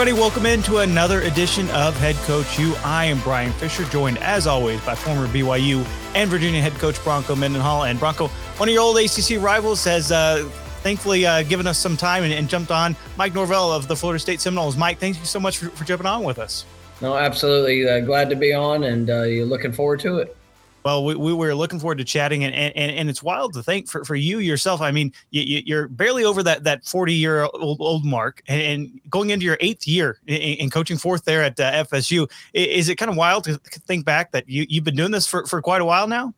everybody. Welcome into another edition of Head Coach U. I am Bryan Fischer, joined as always by former BYU and Virginia head coach Bronco Mendenhall. And Bronco, one of your old ACC rivals, has uh, thankfully uh, given us some time and, and, jumped on. Mike Norvell of the Florida State Seminoles. Mike, thank you so much for, for jumping on with us. No, absolutely. Uh, glad to be on, and uh, you're looking forward to it. Well, we, we were looking forward to chatting, and, and, and it's wild to think for, for you yourself. I mean, you, are barely over that that 40 year old, old mark, and, going into your eighth year in, in coaching fourth there at uh, FSU. Is it kind of wild to think back that you, you've been doing this for, for quite a while now?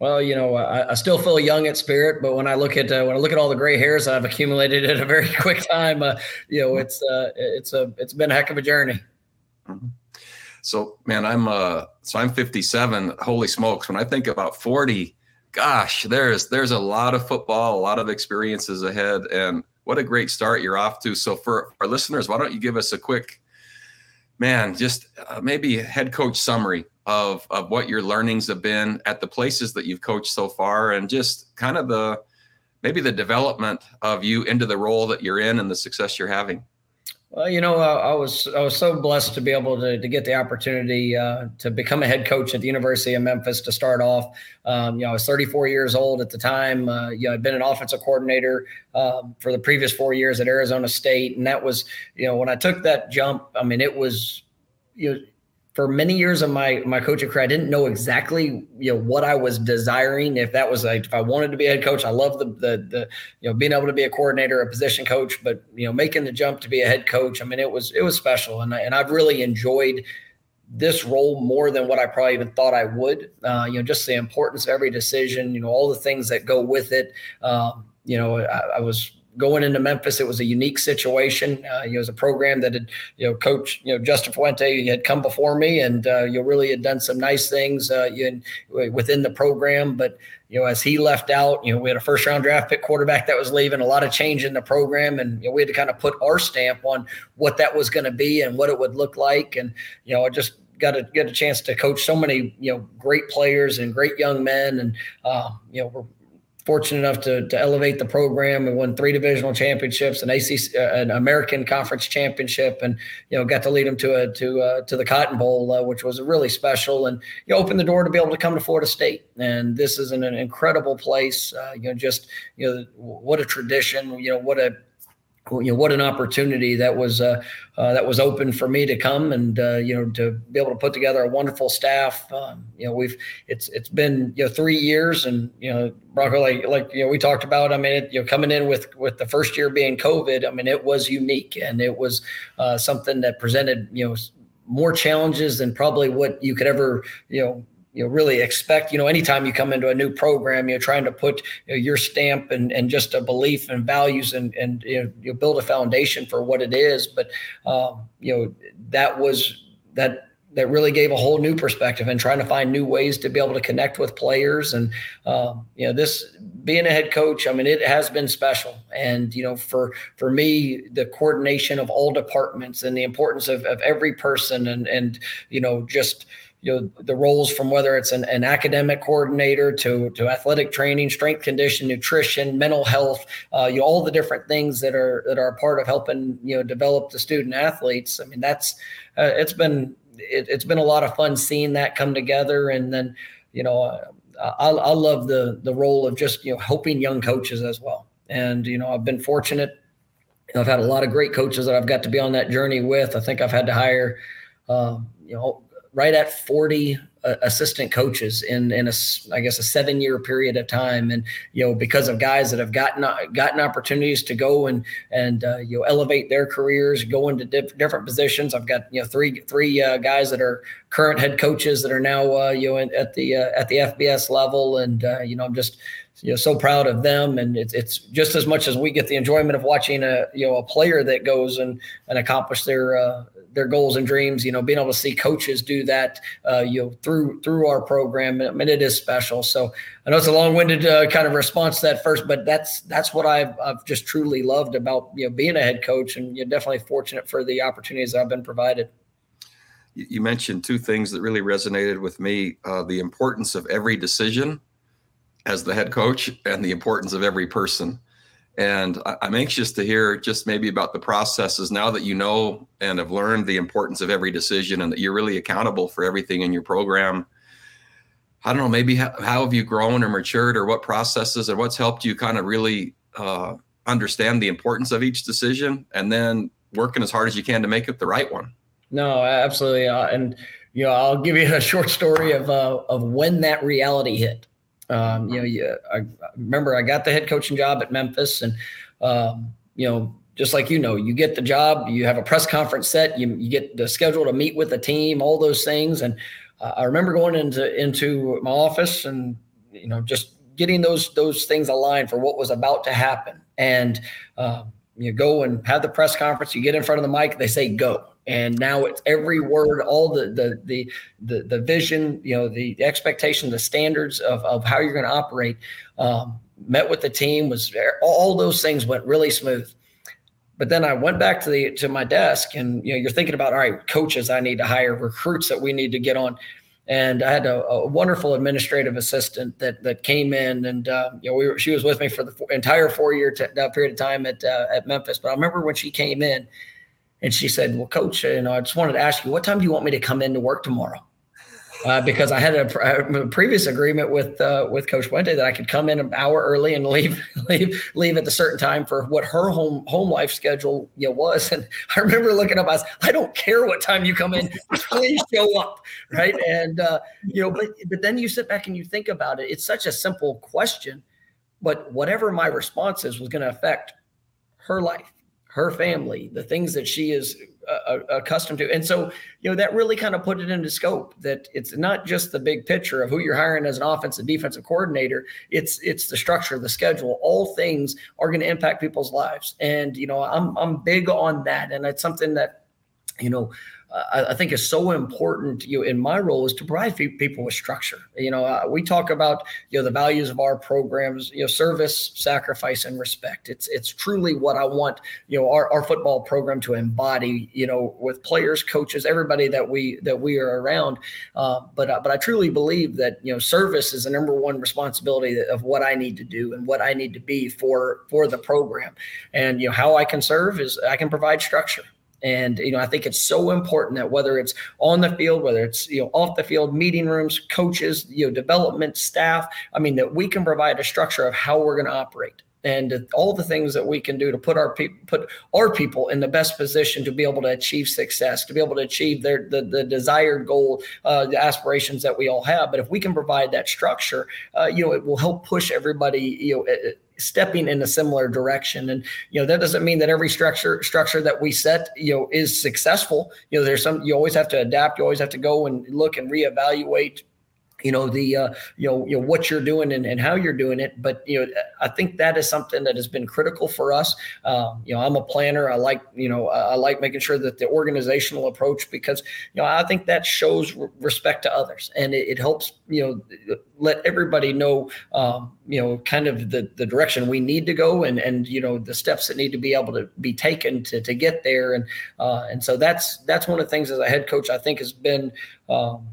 Well, you know, I, I, still feel young at spirit, but when I look at uh, when I look at all the gray hairs I've accumulated in a very quick time, uh, you know, it's uh, it's a it's been a heck of a journey. So, man, I'm uh, so I'm 57. Holy smokes! When I think about 40, gosh, there's there's a lot of football, a lot of experiences ahead, and what a great start you're off to. So, for our listeners, why don't you give us a quick, man, just uh, maybe head coach summary of of what your learnings have been at the places that you've coached so far, and just kind of the maybe the development of you into the role that you're in and the success you're having. Well, you know, uh, I was I was so blessed to be able to, to get the opportunity uh, to become a head coach at the University of Memphis to start off. Um, you know, I was 34 years old at the time. Uh, you know, I'd been an offensive coordinator um, for the previous four years at Arizona State, and that was, you know, when I took that jump. I mean, it was, you know, for many years of my my coaching career, I didn't know exactly you know what I was desiring. If that was like if I wanted to be a head coach, I love the the the you know being able to be a coordinator, a position coach, but you know making the jump to be a head coach. I mean, it was it was special, and I, and I've really enjoyed this role more than what I probably even thought I would. Uh, you know, just the importance of every decision. You know, all the things that go with it. Um, you know, I, I was going into Memphis, it was a unique situation. Uh, it was a program that had, you know, coach, you know, Justin Fuente had come before me, and uh, you know, really had done some nice things uh, in, within the program. But you know, as he left out, you know, we had a first round draft pick quarterback that was leaving, a lot of change in the program, and you know, we had to kind of put our stamp on what that was going to be and what it would look like. And you know, I just got a get a chance to coach so many you know great players and great young men, and uh, you know, we're fortunate enough to, to elevate the program and won three divisional championships, an ACC, uh, an American Conference championship, and you know got to lead them to a to uh, to the Cotton Bowl, uh, which was really special, and you know, opened the door to be able to come to Florida State. And this is an, an incredible place. Uh, you know, just you know what a tradition. You know what a you know what an opportunity that was uh, uh, that was open for me to come and uh, you know to be able to put together a wonderful staff. Um, you know we've it's it's been you know three years and you know Bronco like like you know we talked about. I mean it, you know coming in with with the first year being COVID. I mean it was unique and it was uh, something that presented you know more challenges than probably what you could ever you know you know really expect you know anytime you come into a new program you're trying to put you know, your stamp and, and just a belief and values and and you know you build a foundation for what it is. But um, you know that was that that really gave a whole new perspective and trying to find new ways to be able to connect with players. And um, you know this being a head coach i mean it has been special. And you know for for me the coordination of all departments and the importance of, of every person and and you know just you know the roles from whether it's an, an academic coordinator to to athletic training strength condition nutrition mental health uh, you know all the different things that are that are part of helping you know develop the student athletes. I mean that's uh, it's been it, has been a lot of fun seeing that come together. And then you know uh, I, I love the the role of just you know helping young coaches as well. And you know i've been fortunate. I've had a lot of great coaches that I've got to be on that journey with. I think I've had to hire, uh, you know, right at 40 uh, assistant coaches in in a I guess a seven year period of time, and you know because of guys that have gotten gotten opportunities to go and and uh, you know elevate their careers, go into diff- different positions. I've got you know three three uh, guys that are current head coaches that are now uh, you know in, at the uh, at the FBS level, and uh, you know I'm just you know so proud of them. And it's, it's just as much as we get the enjoyment of watching a you know a player that goes and and accomplish their uh, their goals and dreams. You know, being able to see coaches do that, uh, you know, through through our program. I mean, it is special. So I know it's a long-winded uh, kind of response to that first, but that's that's what I've I've just truly loved about you know being a head coach, and you're definitely fortunate for the opportunities I've been provided. You mentioned two things that really resonated with me: uh, the importance of every decision as the head coach, and the importance of every person. And I'm anxious to hear just maybe about the processes now that you know and have learned the importance of every decision and that you're really accountable for everything in your program. I don't know, maybe how, how have you grown or matured or what processes or what's helped you kind of really uh, understand the importance of each decision and then working as hard as you can to make it the right one? No, absolutely. Uh, and, you know, I'll give you a short story of, uh, of when that reality hit. Um, you know, you, I remember I got the head coaching job at Memphis, and um, you know, just like you know, you get the job, you have a press conference set, you you get the schedule to meet with the team, all those things. And uh, I remember going into into my office and you know just getting those those things aligned for what was about to happen. And uh, you go and have the press conference, you get in front of the mic, they say go and now it's every word all the the the the, the vision you know the expectation the standards of, of how you're going to operate um, met with the team was all those things went really smooth but then i went back to the to my desk and you know you're thinking about all right coaches i need to hire recruits that we need to get on and I had a, a wonderful administrative assistant that that came in, and uh, you know, we were, she was with me for the entire four year t- uh, period of time at uh, at Memphis. But I remember when she came in, and she said, "Well, coach, you know, I just wanted to ask you, what time do you want me to come in to work tomorrow?" Uh, because I had a, a previous agreement with uh, with Coach Fuente that I could come in an hour early and leave leave leave at a certain time for what her home home life schedule you know, was. And I remember looking up, I was, I don't care what time you come in, please show up, right? And uh, you know, but but then you sit back and you think about it. It's such a simple question, but whatever my response is was going to affect her life her family, the things that she is uh, uh, accustomed to. And so, you know, that really kind of put it into scope that it's not just the big picture of who you're hiring as an offensive defensive coordinator. It's it's the structure, the schedule, all things are going to impact people's lives. And, you know, I'm I'm big on that. And it's something that, you know, I, I think is so important. You know, in my role is to provide people with structure. You know, uh, we talk about you know the values of our programs. You know, service, sacrifice, and respect. It's it's truly what I want. You know, our, our football program to embody. You know, with players, coaches, everybody that we that we are around. Uh, but uh, but I truly believe that you know service is the number one responsibility of what I need to do and what I need to be for for the program. And you know how I can serve is I can provide structure. And you know, I think it's so important that whether it's on the field, whether it's you know off the field, meeting rooms, coaches, you know, development staff, I mean, that we can provide a structure of how we're going to operate and all the things that we can do to put our people put our people in the best position to be able to achieve success to be able to achieve their the, the desired goal uh, the aspirations that we all have. But if we can provide that structure uh, you know it will help push everybody you know stepping in a similar direction. And you know that doesn't mean that every structure structure that we set you know is successful. You know there's some you always have to adapt. You always have to go and look and reevaluate you know the uh, you know you know what you're doing and, and how you're doing it but you know i think that is something that has been critical for us um, you know i'm a planner i like you know i like making sure that the organizational approach because you know i think that shows respect to others and it, it helps you know let everybody know um, you know kind of the the direction we need to go and and you know the steps that need to be able to be taken to to get there and uh, and so that's that's one of the things as a head coach i think has been um,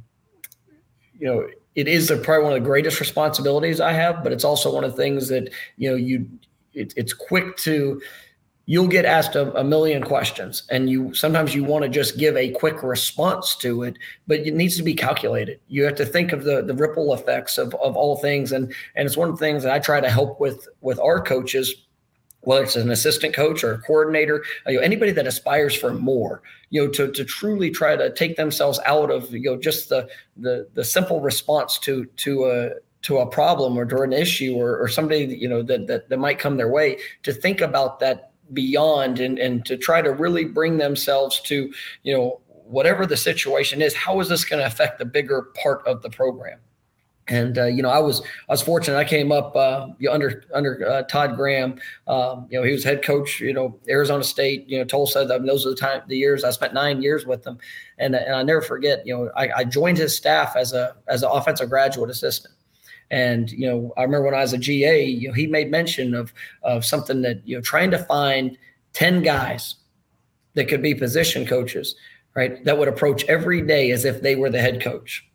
you know it is probably one of the greatest responsibilities I have, but it's also one of the things that you know you it, it's quick to you'll get asked a, a, million questions and you sometimes you want to just give a quick response to it but it needs to be calculated. You have to think of the the ripple effects of, of all things. And and it's one of the things that i try to help with with our coaches whether it's an assistant coach or a coordinator, you know, anybody that aspires for more, you know, to, to truly try to take themselves out of, you know, just the, the, the simple response to, to a, to a problem or to an issue or, or somebody, you know, that, that, that might come their way to think about that beyond and, and to try to really bring themselves to, you know, whatever the situation is, how is this going to affect the bigger part of the program? And uh, you know, I was I was fortunate. I came up uh, under under uh, Todd Graham. Um, you know, he was head coach. You know, Arizona State. You know, Tulsa. Those are the time the years I spent nine years with them, and and I never forget. You know, I, I joined his staff as a as an offensive graduate assistant. And you know, I remember when I was a GA, you know, he made mention of of something that you know, trying to find ten guys that could be position coaches, right? That would approach every day as if they were the head coach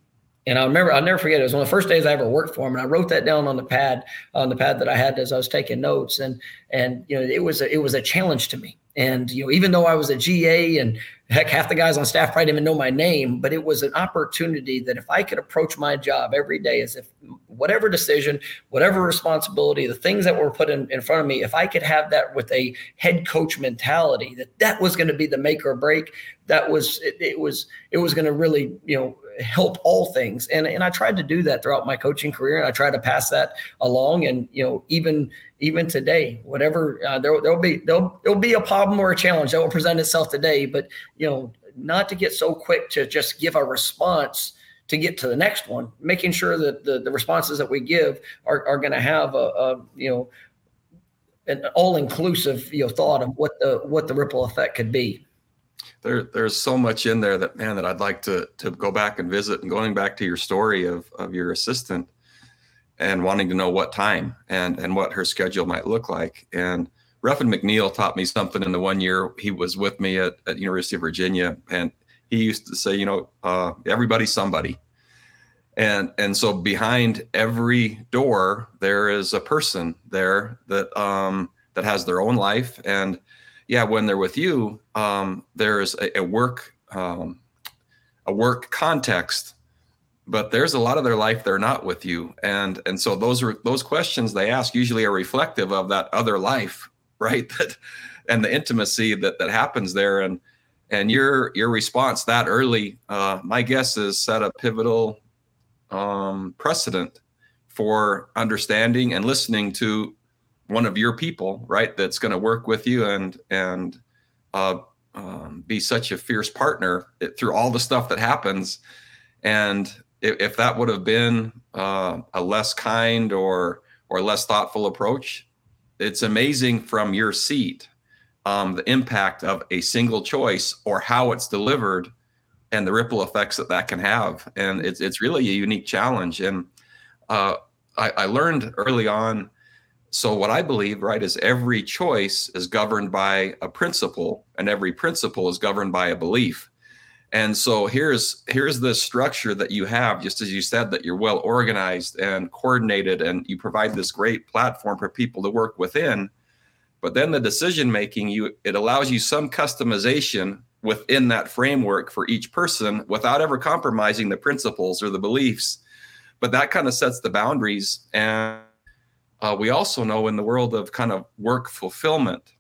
And I remember, I'll never forget. It was one of the first days I ever worked for him, and I wrote that down on the pad, on the pad that I had as I was taking notes. And and you know, it was a, it was a challenge to me. And you know, even though I was a GA and heck, half the guys on staff probably didn't even know my name, but it was an opportunity that if I could approach my job every day as if whatever decision, whatever responsibility, the things that were put in, in front of me, if I could have that with a head coach mentality, that that was going to be the make or break, that was it, it was it was going to really you know help all things. And and I tried to do that throughout my coaching career, and I tried to pass that along. And you know, even even today, whatever uh, there there'll be there'll there'll be a problem or a challenge that will present itself today, but you know, not to get so quick to just give a response to get to the next one, making sure that the, the responses that we give are, are going to have a, a, you know an all-inclusive you know thought of what the what the ripple effect could be there there's so much in there that man that I'd like to to go back and visit and going back to your story of of your assistant and wanting to know what time and and what her schedule might look like. And Ruffin McNeill taught me something in the one year he was with me at, at University of Virginia and he used to say you know uh, everybody's somebody. And and so behind every door there is a person there that um that has their own life and yeah, when they're with you, um, there's a, a work um, a work context, but there's a lot of their life they're not with you, and and so those are those questions they ask usually are reflective of that other life, right? That and the intimacy that that happens there, and and your your response that early, uh, my guess is set a pivotal um, precedent for understanding and listening to one of your people, right? That's going to work with you and and uh, um, be such a fierce partner through all the stuff that happens. And if, if that would have been uh, a less kind or or less thoughtful approach, it's amazing from your seat um, the impact of a single choice or how it's delivered and the ripple effects that that can have. And it's it's really a unique challenge. And uh, I, I learned early on so, what I believe, right, is every choice is governed by a principle, and every principle is governed by a belief. And so here's here's the structure that you have, just as you said, that you're well organized and coordinated, and you provide this great platform for people to work within. But then the decision making, you it allows you some customization within that framework for each person without ever compromising the principles or the beliefs. But that kind of sets the boundaries and uh, we also know in the world of kind of work fulfillment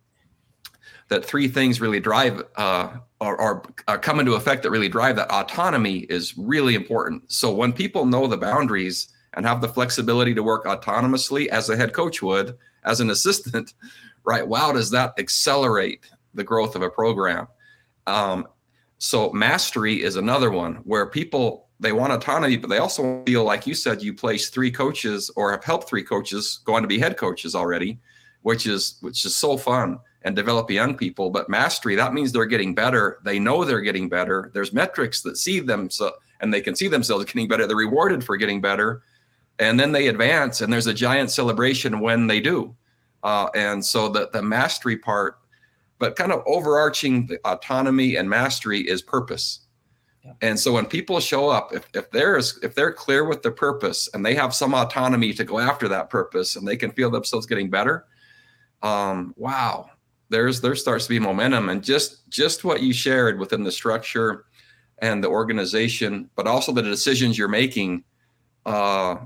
that three things really drive uh, or, or come into effect that really drive that autonomy is really important. So when people know the boundaries and have the flexibility to work autonomously as a head coach would, as an assistant, right? Wow, does that accelerate the growth of a program? Um, so mastery is another one where people they want autonomy, but they also feel like you said you place three coaches or have helped three coaches go on to be head coaches already, which is which is so fun and develop young people. But mastery that means they're getting better. They know they're getting better. There's metrics that see them so and they can see themselves getting better. They're rewarded for getting better, and then they advance. And there's a giant celebration when they do. Uh, and so the the mastery part, but kind of overarching the autonomy and mastery is purpose and so when people show up, if, if there's if they're clear with the purpose and they have some autonomy to go after that purpose and they can feel themselves getting better, um, wow, there's there starts to be momentum and just just what you shared within the structure and the organization, but also the decisions you're making. Uh,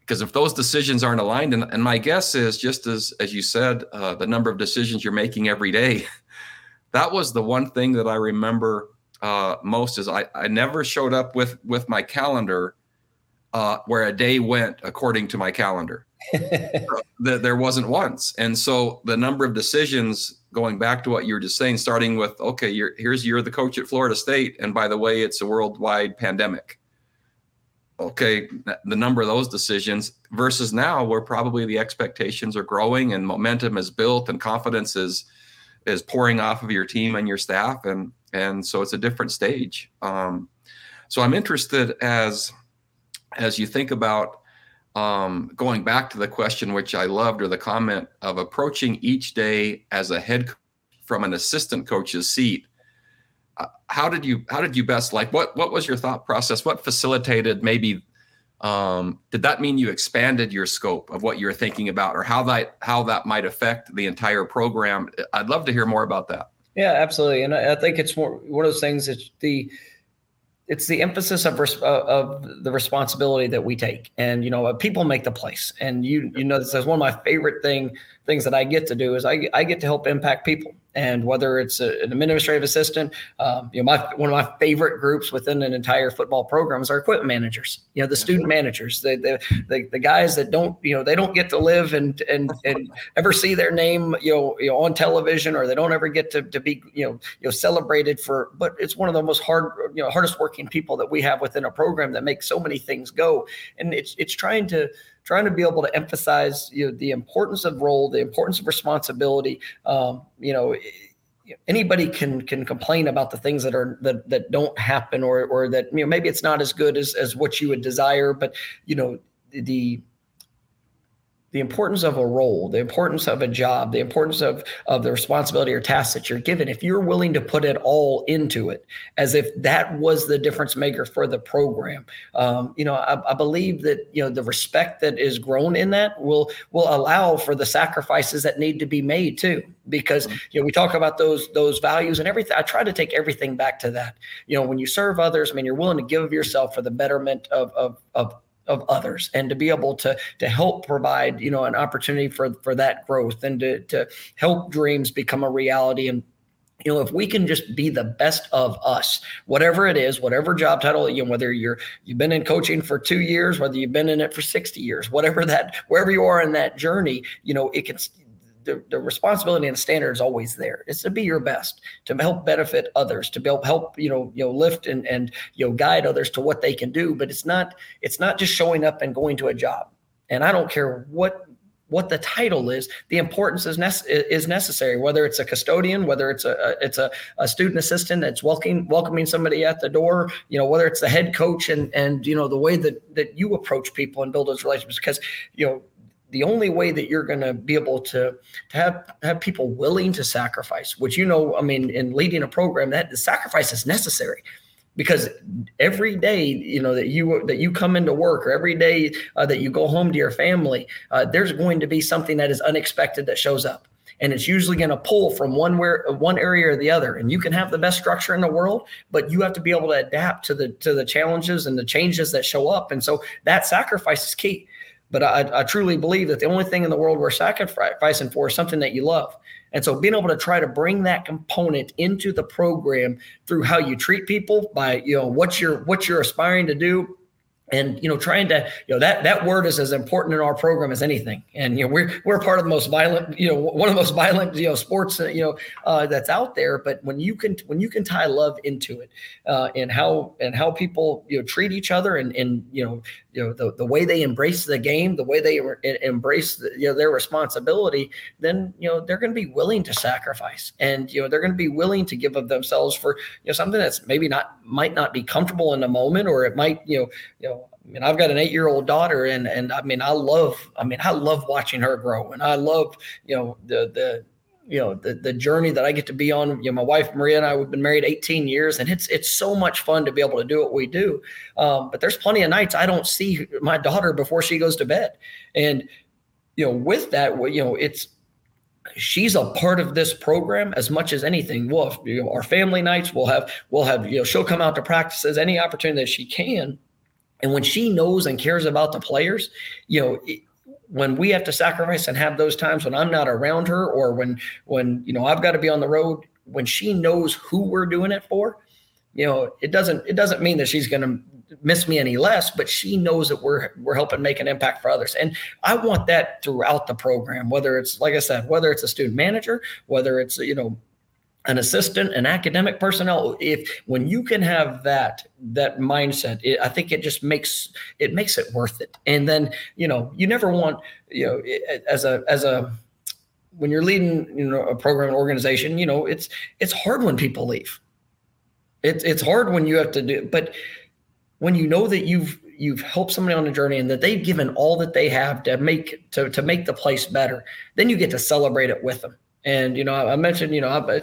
because if those decisions aren't aligned, and, and my guess is just as as you said, uh, the number of decisions you're making every day, that was the one thing that I remember uh, most is I, I never showed up with with my calendar uh, where a day went according to my calendar. that there wasn't once, and so the number of decisions going back to what you were just saying, starting with okay, you're here's you're the coach at Florida State, and by the way, it's a worldwide pandemic. Okay, the number of those decisions versus now, where probably the expectations are growing and momentum is built and confidence is is pouring off of your team and your staff, and and so it's a different stage. Um, so I'm interested as as you think about um, going back to the question which I loved or the comment of approaching each day as a head from an assistant coach's seat. uh, how did you how did you best like what what was your thought process? What facilitated maybe um, did that mean you expanded your scope of what you're thinking about or how that how that might affect the entire program i'd love to hear more about that yeah absolutely. And i, think it's more one of those things that the it's the emphasis of res- uh, of the responsibility that we take. And you know people make the place. And you you know this is one of my favorite thing things that i get to do is i, I get to help impact people and whether it's a, an administrative assistant, um, you know, my one of my favorite groups within an entire football program is our equipment managers. You know, the student managers, the the, the, the guys that don't, you know, they don't get to live and and and ever see their name, you know, you know, on television, or they don't ever get to, to be, you know, you know, celebrated for. But it's one of the most hard, you know, hardest working people that we have within a program that makes so many things go, and it's it's trying to trying to be able to emphasize you know, the importance of role, the importance of responsibility. Um, you know, anybody can can complain about the things that are that that don't happen or or that you know maybe it's not as good as as what you would desire, but you know the the importance of a role, the importance of a job, the importance of, of the responsibility or task that you're given, if you're willing to put it all into it, as if that was the difference maker for the program, um, you know, I, I, believe that you know the respect that is grown in that will will allow for the sacrifices that need to be made too. Because mm-hmm. you know we talk about those those values and everything. I try to take everything back to that. You know, when you serve others, I mean, you're willing to give of yourself for the betterment of of of of others and to be able to to help provide you know an opportunity for for that growth and to to help dreams become a reality. And you know if we can just be the best of us whatever it is whatever job title you know whether you're you've been in coaching for 2 years whether you've been in it for 60 years whatever that wherever you are in that journey you know it can the, the responsibility and the standard is always there. It's to be your best, to help benefit others, to help help you know you know lift and and you know guide others to what they can do. But it's not it's not just showing up and going to a job. And I don't care what what the title is the importance is, nece- is necessary whether it's a custodian whether it's a, it's a, a student assistant that's welcoming welcoming somebody at the door you know whether it's the head coach and and you know the way that that you approach people and build those relationships because you know the only way that you're going to be able to, to have have people willing to sacrifice, which you know, I mean, in leading a program, that the sacrifice is necessary because every day you know that you that you come into work or every day uh, that you go home to your family uh, there's going to be something that is unexpected that shows up. And it's usually going to pull from one where one area or the other. And you can have the best structure in the world but you have to be able to adapt to the to the challenges and the changes that show up. And so that sacrifice is key but I, I, truly believe that the only thing in the world we're sacrificing for is something that you love. And so being able to try to bring that component into the program through how you treat people by, you know, what you're what you're aspiring to do and you know trying to you know that that word is as important in our program as anything and you know we're we're part of the most violent you know one of the most violent you know sports you know uh, that's out there but when you can when you can tie love into it uh, and how and how people you know treat each other and and you know you know the, the way they embrace the game the way they embrace the, you know their responsibility then you know they're going to be willing to sacrifice and you know they're going to be willing to give of themselves for you know something that's maybe not might not be comfortable in the moment or it might you know you know I mean, I've got an eight-year-old daughter, and and I mean, I love, I mean, I love watching her grow, and I love, you know, the the you know the the journey that I get to be on. You know, my wife Maria and I we've been married 18 years, and it's it's so much fun to be able to do what we do. Um, but there's plenty of nights I don't see my daughter before she goes to bed, and you know, with that, you know, it's she's a part of this program as much as anything. We'll you know, our family nights. We'll have we'll have you know she'll come out to practices any opportunity that she can and when she knows and cares about the players, you know, it, when we have to sacrifice and have those times when I'm not around her or when when you know I've got to be on the road, when she knows who we're doing it for, you know, it doesn't it doesn't mean that she's going to miss me any less, but she knows that we're we're helping make an impact for others. And I want that throughout the program, whether it's like I said, whether it's a student manager, whether it's you know an assistant, an academic personnel. If when you can have that that mindset, it, I think it just makes it makes it worth it. And then you know you never want you know as a as a when you're leading you know a program organization, you know it's it's hard when people leave. It's it's hard when you have to do, but when you know that you've you've helped somebody on a journey and that they've given all that they have to make to to make the place better, then you get to celebrate it with them and you know, I mentioned, you know, I,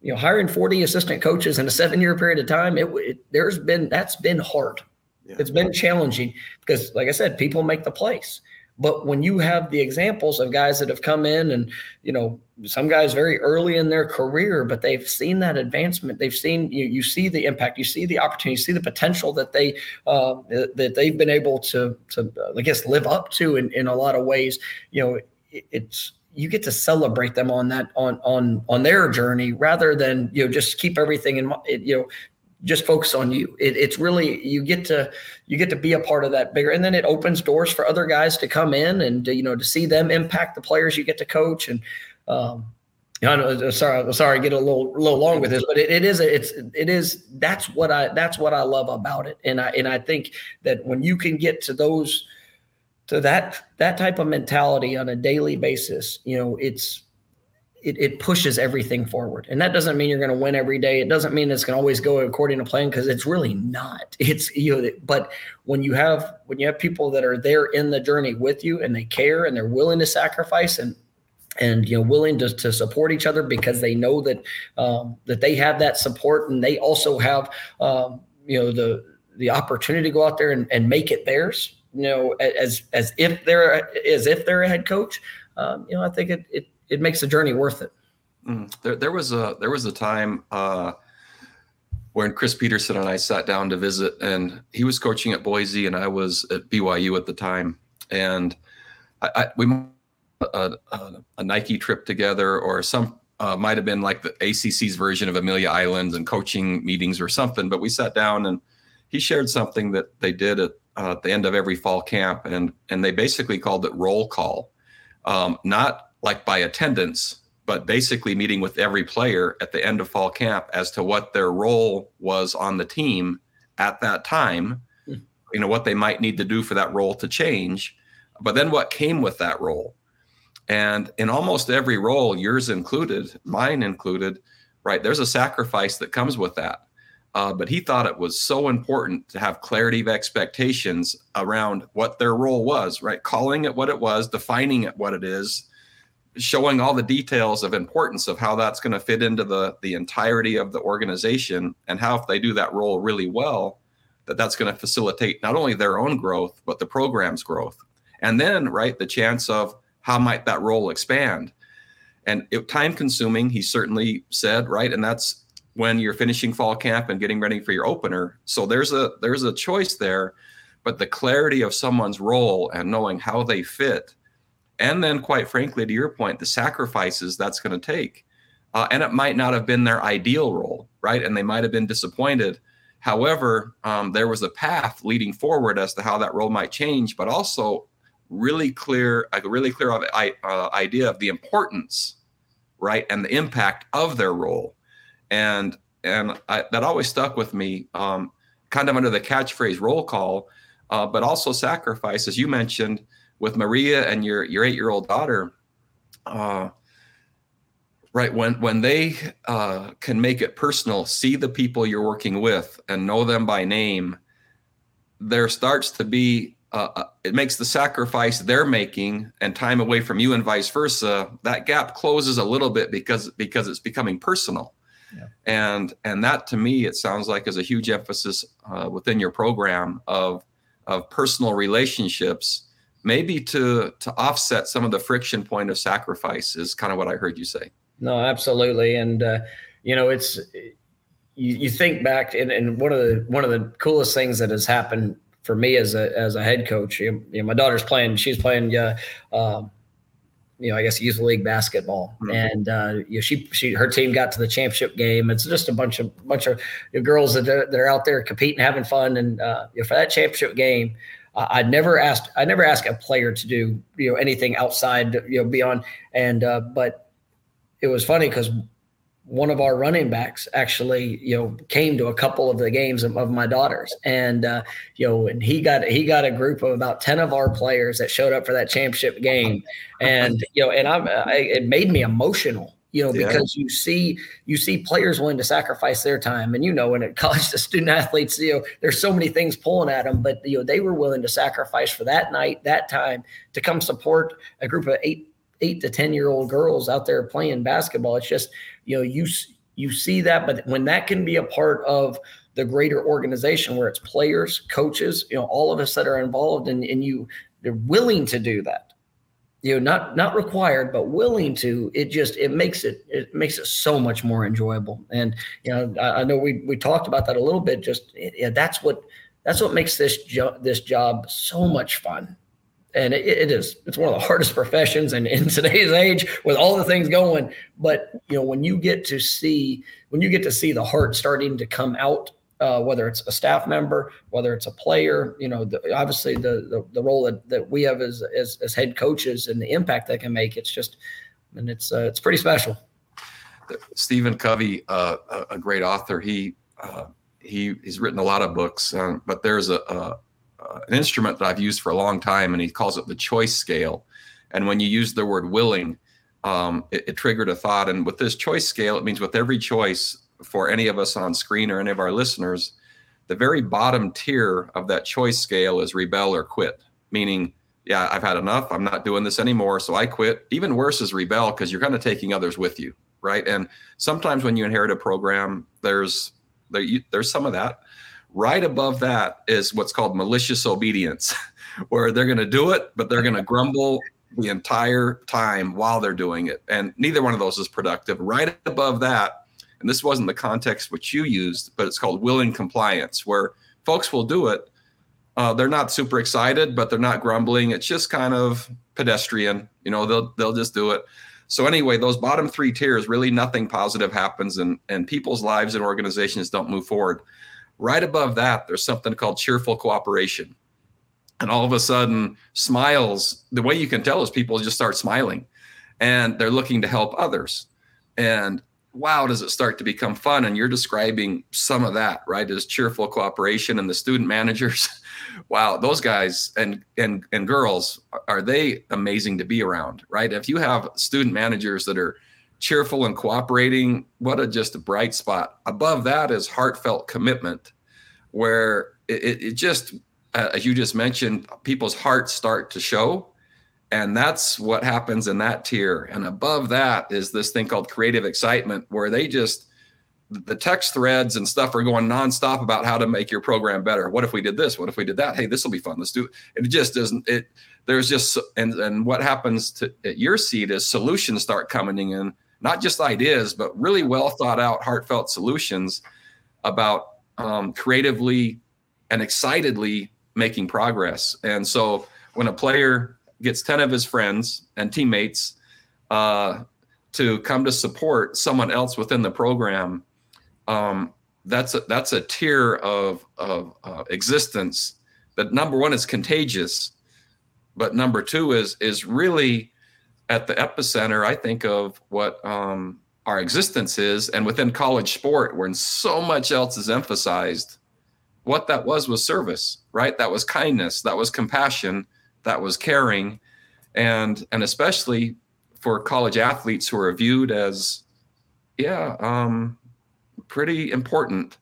you know hiring 40 assistant coaches in a seven year period of time it, it there's been that's been hard yeah. it's been challenging because like i said people make the place but when you have the examples of guys that have come in and, you know, some guys very early in their career, but they've seen that advancement. They've seen you, you see the impact, you see the opportunity, you see the potential that they uh, that they've been able to to I guess live up to in, in a lot of ways. You know, it, it's you get to celebrate them on that on on on their journey rather than you know just keep everything in you know just focus on you. It, it's really you get to you get to be a part of that bigger, and then it opens doors for other guys to come in and you know to see them impact the players you get to coach. And um, I know, uh, sorry, sorry, get a little little long with this, but it, it is it's it is that's what I that's what I love about it, and I and I think that when you can get to those to that that type of mentality on a daily basis, you know, it's it, it pushes everything forward. And that doesn't mean you're going to win every day. It doesn't mean it's going to always go according to plan because it's really not. It's you know, but when you have when you have people that are there in the journey with you and they care and they're willing to sacrifice and and you know willing to, to support each other because they know that um, that they have that support and they also have um, you know the the opportunity to go out there and, and make it theirs you know as as if they're as if they're a head coach um, you know i think it, it it makes the journey worth it. Mm. There, there was a there was a time uh, when Chris Petersen and I sat down to visit, and he was coaching at Boise, and I was at BYU at the time, and I, I we a, a, a, Nike trip together, or some uh, might have been like the ACC's version of Amelia Island and coaching meetings or something. But we sat down, and he shared something that they did at, uh, at the end of every fall camp, and and they basically called it roll call, um, not like by attendance, but basically meeting with every player at the end of fall camp as to what their role was on the team at that time, hmm. you know, what they might need to do for that role to change, but then what came with that role. And in almost every role, yours included, mine included, right, there's a sacrifice that comes with that. Uh, but he thought it was so important to have clarity of expectations around what their role was, right? Calling it what it was, defining it what it is, showing all the details of importance of how that's going to fit into the the entirety of the organization and how if they do that role really well that that's going to facilitate not only their own growth but the program's growth. And then right the chance of how might that role expand. And it, time consuming he certainly said right? And that's when you're finishing fall camp and getting ready for your opener. So there's a there's a choice there but the clarity of someone's role and knowing how they fit. And then quite frankly to your point the sacrifices that's going to take. Uh, and it might not have been their ideal role right? And they might have been disappointed. However um, there was a path leading forward as to how that role might change but also really clear a really clear uh, idea of the importance right and the impact of their role and and I, that always stuck with me um, kind of under the catchphrase roll call uh, but also sacrifice as you mentioned with Maria and your your eight year old daughter, uh, right when when they uh, can make it personal, see the people you're working with and know them by name, there starts to be uh, uh, it makes the sacrifice they're making and time away from you and vice versa. That gap closes a little bit because because it's becoming personal. Yeah. And and that to me, it sounds like is a huge emphasis uh, within your program of of personal relationships maybe to to offset some of the friction point of sacrifice is kind of what I heard you say. No, absolutely, and uh, you know it's you, you think back and, and one of the one of the coolest things that has happened for me as a as a head coach. You know, my daughter's playing; she's playing. Uh, uh, you know, I guess youth league basketball, mm-hmm. and uh, you know, she she her team got to the championship game. It's just a bunch of bunch of girls that are, that are out there competing, having fun, and uh, you know, for that championship game, uh, I never asked I never asked a player to do you know anything outside you know beyond and uh, but it was funny because one of our running backs actually you know came to a couple of the games of, of my daughters. And uh, you know and he got he got a group of about 10 of our players that showed up for that championship game. And you know and I'm I, it made me emotional you know, because yeah. you see you see players willing to sacrifice their time, and you know, when it college to student athletes, you know, there's so many things pulling at them, but you know, they were willing to sacrifice for that night, that time, to come support a group of eight eight to ten year old girls out there playing basketball. It's just you know, you you see that, but when that can be a part of the greater organization where it's players, coaches, you know, all of us that are involved and, and you they're willing to do that. You know, not not required, but willing to. It just it makes it it makes it so much more enjoyable. And you know, I, I know we we talked about that a little bit. Just yeah, that's what that's what makes this job this job so much fun and it, it is it's one of the hardest professions and in today's age with all the things going. But you know when you get to see when you get to see the heart starting to come out uh, whether it's a staff member whether it's a player you know the, obviously the, the, the role that, that we have as, as, as head coaches and the impact they can make it's just and it's uh, it's pretty special. Stephen covey uh, a great author. He uh, he he's written a lot of books um, but there's a, a uh, an instrument that I've used for a long time, and he calls it the choice scale. And when you use the word willing, um, it, it, triggered a thought. And with this choice scale, it means with every choice for any of us on screen or any of our listeners, the very bottom tier of that choice scale is rebel or quit, meaning, yeah, I've had enough. I'm not doing this anymore. So I quit. Even worse is rebel because you're kind of taking others with you. Right. And sometimes when you inherit a program, there's there, you, there's some of that Right above that is what's called malicious obedience, where they're going to do it, but they're going to grumble the entire time while they're doing it. And neither one of those is productive. Right above that, and this wasn't the context which you used, but it's called willing compliance, where folks will do it. Uh, they're not super excited, but they're not grumbling. It's just kind of pedestrian. You know, they'll they'll just do it. So anyway, those bottom three tiers, really nothing positive happens, and and people's lives and organizations don't move forward. Right above that, there's something called cheerful cooperation. And all of a sudden, smiles, the way you can tell is people just start smiling and they're looking to help others. And wow, does it start to become fun? And you're describing some of that, right? As cheerful cooperation and the student managers. wow, those guys and and and girls are they amazing to be around, right? If you have student managers that are cheerful and cooperating. What a just a bright spot. Above that is heartfelt commitment, where it, it just, uh, as you just mentioned, people's hearts start to show. And that's what happens in that tier. And above that is this thing called creative excitement, where they just, the text threads and stuff are going nonstop about how to make your program better. What if we did this? What if we did that? Hey, this will be fun. Let's do it. It just doesn't, it, there's just, and, and what happens to at your seat is solutions start coming in not just ideas, but really well thought out, heartfelt solutions about um, creatively and excitedly making progress. And so when a player gets 10 of his friends and teammates uh, to come to support someone else within the program, um, that's a, that's a tier of, of uh, existence that number one is contagious, but number two is is really at the epicenter, I think, of what um, our existence is. And within college sport, when so much else is emphasized, what that was was service, right? That was kindness, that was compassion, that was caring. And, and especially for college athletes who are viewed as, yeah, um, pretty important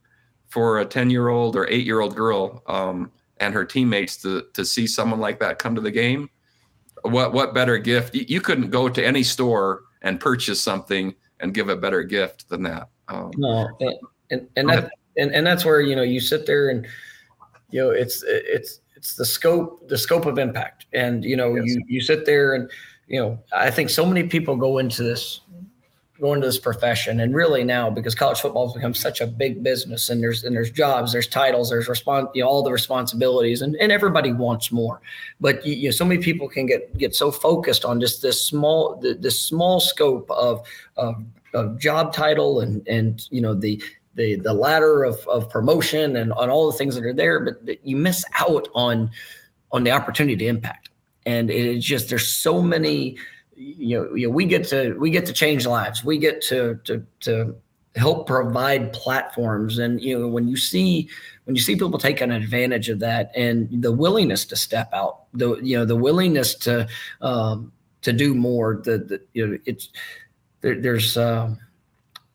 for a 10 year old or eight year old girl um, and her teammates to, to see someone like that come to the game what what better gift? You couldn't go to any store and purchase something and give a better gift than that. Um, no, and and that, and, and that's where you know you sit there and you know it's it's it's the scope the scope of impact, and you know yes. you you sit there and you know I think so many people go into this go into this profession and really now because college football has become such a big business and there's and there's jobs there's titles there's respons- you know, all the responsibilities and, and everybody wants more. But you, you know so many people can get get so focused on just this small the, this small scope of, of of job title and and you know the the the ladder of, of promotion and on all the things that are there but you miss out on on the opportunity to impact. And it's just there's so many you know, you know, we get to we get to change lives. We get to to to help provide platforms. And you know, when you see when you see people taking advantage of that and the willingness to step out, the you know, the willingness to um, to do more, the, the you know, it's there, there's uh,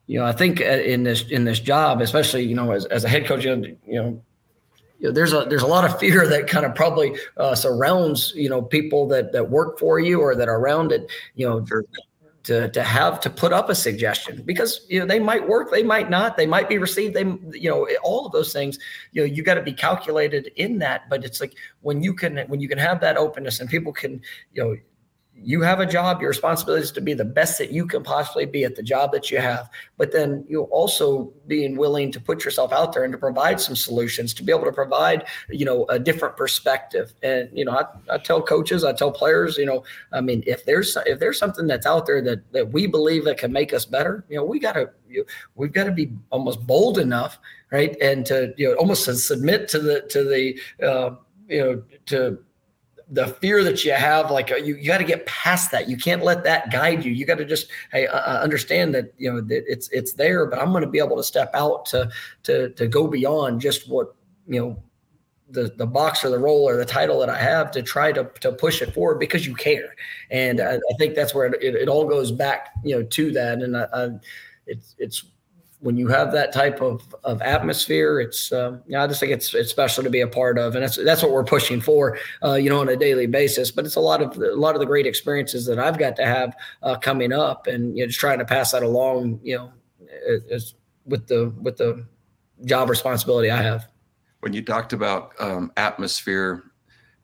you know, I think uh, in this in this job, especially you know, as, as a head coach, you know, you know you know, there's a there's a lot of fear that kind of probably uh, surrounds you know people that that work for you or that are around it. You know, to to have to put up a suggestion because you know they might work they might not they might be received they you know all of those things you know you got to be calculated in that but it's like when you can when you can have that openness and people can you know you have a job your responsibility is to be the best that you can possibly be at the job that you have but then you also being willing to put yourself out there and to provide some solutions to be able to provide you know a different perspective. And you know i, I tell coaches i tell players you know i mean if there's if there's something that's out there that that we believe that can make us better you know we got to we've got to be almost bold enough right? And to you know almost to submit to the to the uh, you know to the fear that you have like uh, you, you got to get past that. You can't let that guide you. You got to just hey, uh, uh, understand that you know that it's it's there but i'm going to be able to step out to to to go beyond just what you know the the box or the role or the title that I have to try to to push it forward because you care, and I, I think that's where it, it, it, all goes back, you know, to that. And I, I, it's it's when you have that type of, of atmosphere, it's yeah, I just think it's it's special to be a part of, and that's that's what we're pushing for, uh, you know, on a daily basis. But it's a lot of a lot of the great experiences that I've got to have uh, coming up, and you know, just trying to pass that along, you know, as, with the with the job responsibility I have. When you talked about um, atmosphere,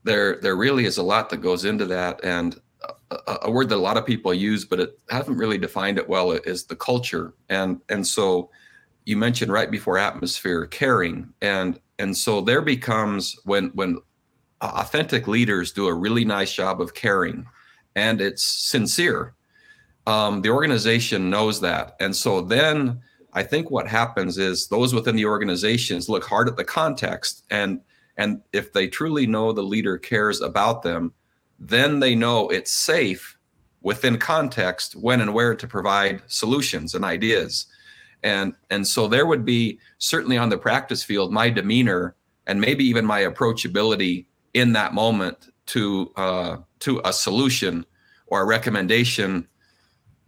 there there really is a lot that goes into that, and a, a, word that a lot of people use, but it haven't really defined it well, is the culture. And and so you mentioned right before atmosphere, caring, and and so there becomes when when authentic leaders do a really nice job of caring, and it's sincere. Um, the organization knows that, and so then I think what happens is those within the organizations look hard at the context, and and if they truly know the leader cares about them, then they know it's safe within context when and where to provide solutions and ideas. And and so there would be certainly on the practice field my demeanor and maybe even my approachability in that moment to uh, to a solution or a recommendation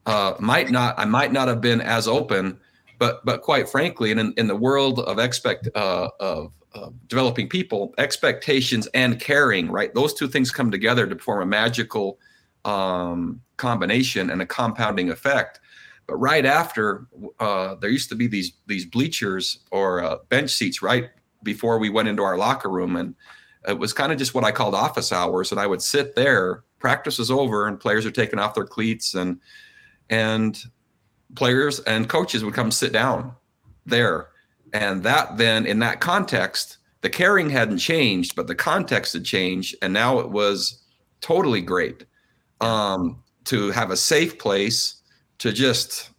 uh, might not I might not have been as open, but but quite frankly, in in the world of expect uh, of uh, developing people, expectations and caring, right? Those two things come together to form a magical um, combination and a compounding effect. But right after, uh, there used to be these these bleachers or uh, bench seats right before we went into our locker room, and it was kind of just what I called office hours. And I would sit there. Practice was over, and players are taking off their cleats, and and players and coaches would come sit down there and that then, in that context, the caring hadn't changed, but the context had changed. And now it was totally great um, to have a safe place to just,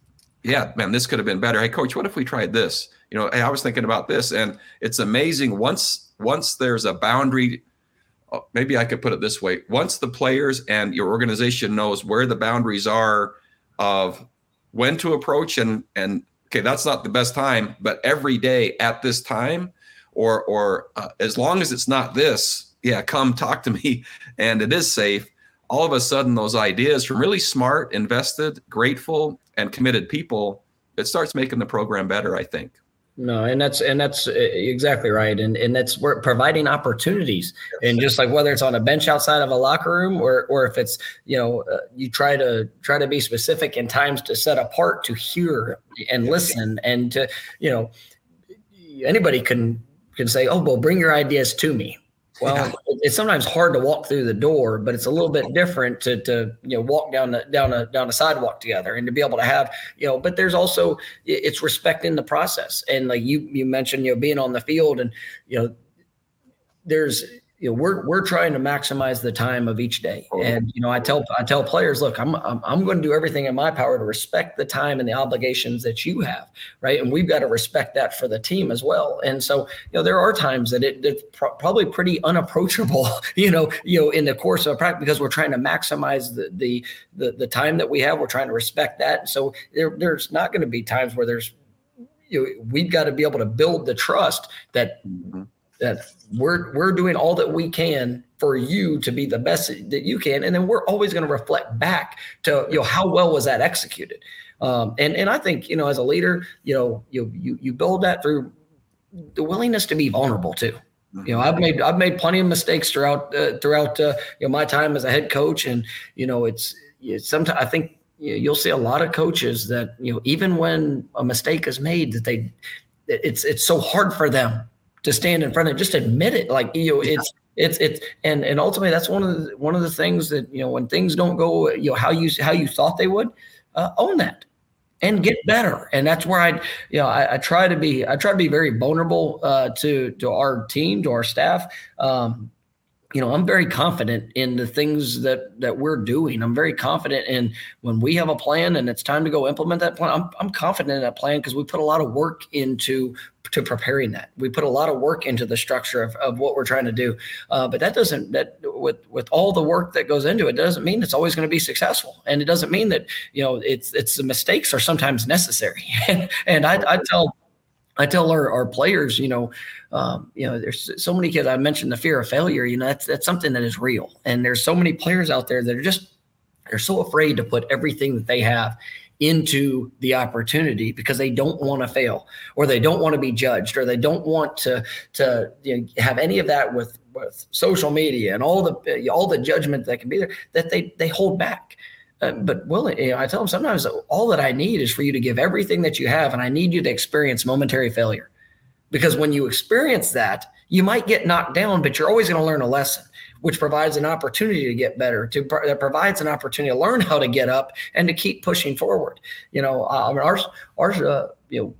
yeah, man, this could have been better. Hey, coach, what if we tried this? You know, hey, I was thinking about this. And it's amazing once once there's a boundary oh, maybe I could put it this way: once the players and your organization knows where the boundaries are of when to approach and and okay, that's not the best time, but every day at this time, or or uh, as long as it's not this, yeah, come talk to me, and it is safe. All of a sudden, those ideas from really smart, invested, grateful, and committed people, it starts making the program better. I think. No, and that's and that's exactly right, and and that's we're providing opportunities, and just like whether it's on a bench outside of a locker room, or or if it's you know uh, you try to try to be specific in times to set apart to hear and listen, and to you know anybody can can say, oh well, bring your ideas to me, well, yeah. it's sometimes hard to walk through the door, but it's a little bit different to, to you know walk down the down a down a sidewalk together and to be able to have you know. But there's also it's respecting the process and like you you mentioned you know being on the field and you know there's you know, we're we're trying to maximize the time of each day. And you know, I tell I tell players, look, I'm I'm, I'm going to do everything in my power to respect the time and the obligations that you have, right? And we've got to respect that for the team as well. And so, you know, there are times that it, it's probably pretty unapproachable, you know, you know, in the course of a practice because we're trying to maximize the the the, the time that we have. We're trying to respect that. So there, there's not going to be times where there's you know, we've got to be able to build the trust that mm-hmm that we're we're doing all that we can for you to be the best that you can. And then we're always going to reflect back to you know how well was that executed? Um, and and i think you know as a leader you know you you, you build that through the willingness to be vulnerable too. You know i've made i've made plenty of mistakes throughout uh, throughout uh, you know my time as a head coach. And you know it's, it's sometimes i think you'll see a lot of coaches that you know even when a mistake is made that they it's it's so hard for them to stand in front of it, just admit it like you know it's it's it's and and ultimately that's one of the one of the things that you know when things don't go you know how you how you thought they would uh, own that and get better. And that's where i you know I, I, try to be i try to be very vulnerable uh, to to our team to our staff um, you know i'm very confident in the things that that we're doing. I'm very confident in when we have a plan and it's time to go implement that plan i'm, I'm confident in that plan because we put a lot of work into to preparing that. We put a lot of work into the structure of, of what we're trying to do. Uh, but that doesn't that with with all the work that goes into it doesn't mean it's always going to be successful. And it doesn't mean that you know it's it's the mistakes are sometimes necessary. And I, I tell I tell our, our players, you know, um, you know, there's so many kids. I mentioned the fear of failure. You know, that's that's something that is real, and there's so many players out there that are just they're so afraid to put everything that they have into the opportunity because they don't want to fail or they don't want to be judged or they don't want to to you know, have any of that with with social media and all the all the judgment that can be there that they they hold back uh, but willing, you know, I tell them sometimes all that I need is for you to give everything that you have, and I need you to experience momentary failure. Because when you experience that, you might get knocked down, but you're always going to learn a lesson, which provides an opportunity to get better. To that provides an opportunity to learn how to get up and to keep pushing forward. You know, uh, I mean, our our uh, you know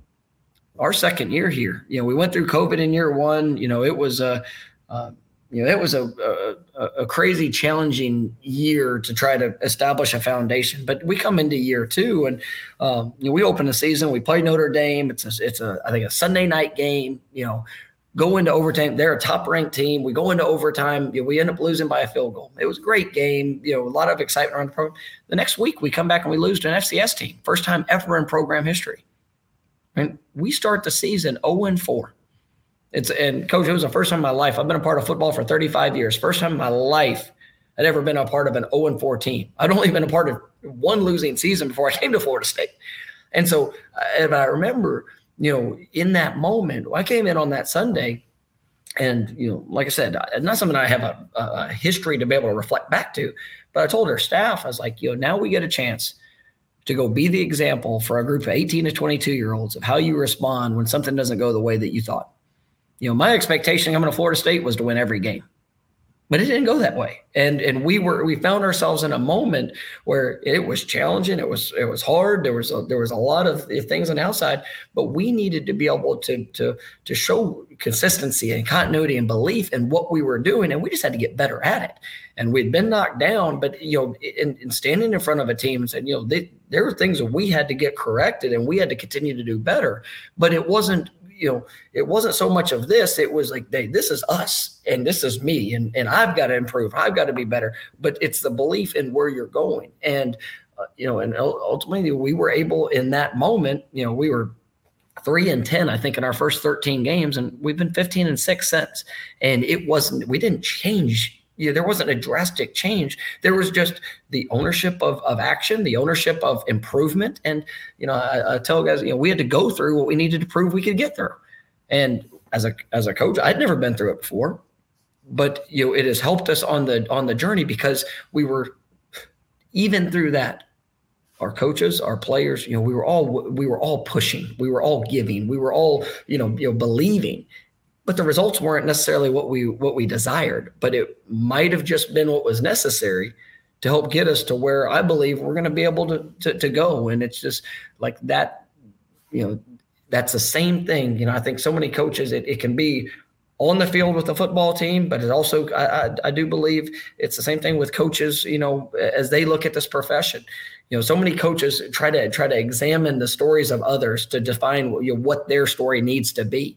our second year here, you know, we went through COVID in year one. You know, it was a uh, you know, it was a, a, a crazy, challenging year to try to establish a foundation. But we come into year two, and um, you know, we open the season. We play Notre Dame. It's a, it's a, I think a Sunday night game. You know, go into overtime. They're a top ranked team. We go into overtime. You know, we end up losing by a field goal. It was a great game. You know, a lot of excitement around the program. The next week, we come back and we lose to an FCS team. First time ever in program history. And we start the season 0 and 4. It's and coach, it was the first time in my life. I've been a part of football for 35 years. First time in my life I'd ever been a part of an 0 and 4 team. I'd only been a part of one losing season before I came to Florida State. And so and I remember, you know, in that moment, I came in on that Sunday and, you know, like I said, not something I have a, a history to be able to reflect back to, but I told our staff, I was like, you know, now we get a chance to go be the example for a group of 18 to 22 year olds of how you respond when something doesn't go the way that you thought you know, my expectation coming to Florida State was to win every game, but it didn't go that way. And and we were we found ourselves in a moment where it was challenging. It was it was hard. There was a, there was a lot of things on the outside, but we needed to be able to to to show consistency and continuity and belief in what we were doing, and we just had to get better at it. And we'd been knocked down, but you know, in, in standing in front of a team and saying, you know, they, there were things that we had to get corrected, and we had to continue to do better. But it wasn't you know, it wasn't so much of this. It was like, hey, this is us and this is me, and and I've got to improve. I've got to be better. But it's the belief in where you're going, and uh, you know, and ultimately we were able in that moment. You know, we were three and 10, I think, in our first 13 games. And we've been 15 and six since. And it wasn't, we didn't change. You know, there wasn't a drastic change. There was just the ownership of, of action, the ownership of improvement. And, you know, I, I tell guys, you know, we had to go through what we needed to prove we could get through. And as a as a coach, I'd never been through it before, but you know, it has helped us on the on the journey because we were even through that. Our coaches, our players, you know, we were all we were all pushing, we were all giving, we were all you know you know believing, but the results weren't necessarily what we what we desired. But it might have just been what was necessary to help get us to where I believe we're going to be able to, to to go. And it's just like that, you know, that's the same thing. You know, I think so many coaches, it, it can be on the field with the football team, but it also, I, I, I, do believe it's the same thing with coaches, you know, as they look at this profession. You know, so many coaches try to try to examine the stories of others to define you know, what their story needs to be.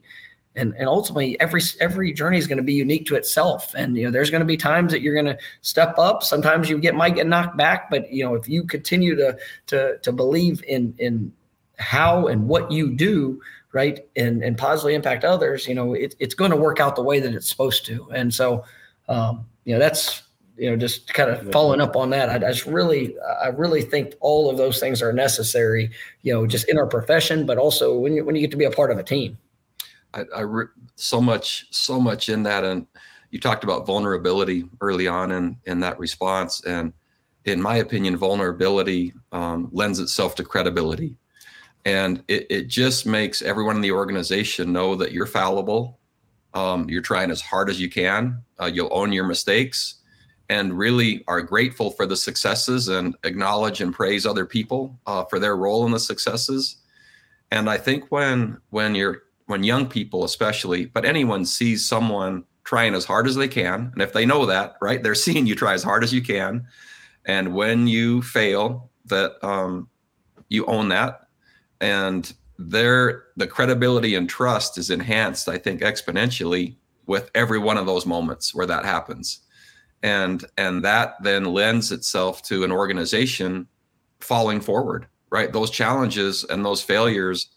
And, and ultimately every every journey is going to be unique to itself. And you know there's going to be times that you're going to step up. Sometimes you get might get knocked back but you know if you continue to to to believe in in how and what you do right and and positively impact others you know it, it's going to work out the way that it's supposed to. And so um, you know that's you know just kind of following up on that I, I, just really i really think all of those things are necessary you know just in our profession but also when you when you get to be a part of a team i, I re- so much so much in that and you talked about vulnerability early on in in that response and in my opinion, vulnerability um, lends itself to credibility. And it, it just makes everyone in the organization know that you're fallible. Um, you're trying as hard as you can. Uh, you'll own your mistakes and really are grateful for the successes and acknowledge and praise other people uh, for their role in the successes. And I think when when you're when young people especially, but anyone sees someone trying as hard as they can, and if they know that, right, they're seeing you try as hard as you can, and when you fail, that um, you own that, and there the credibility and trust is enhanced, I think, exponentially with every one of those moments where that happens, and and that then lends itself to an organization falling forward, right? Those challenges and those failures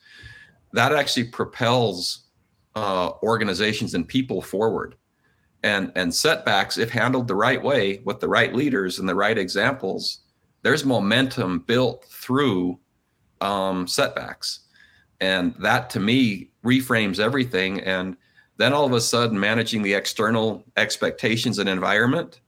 that actually propels uh, organizations and people forward. And and setbacks if handled the right way with the right leaders and the right examples there's momentum built through um, setbacks. And that to me reframes everything. And then all of a sudden managing the external expectations and environment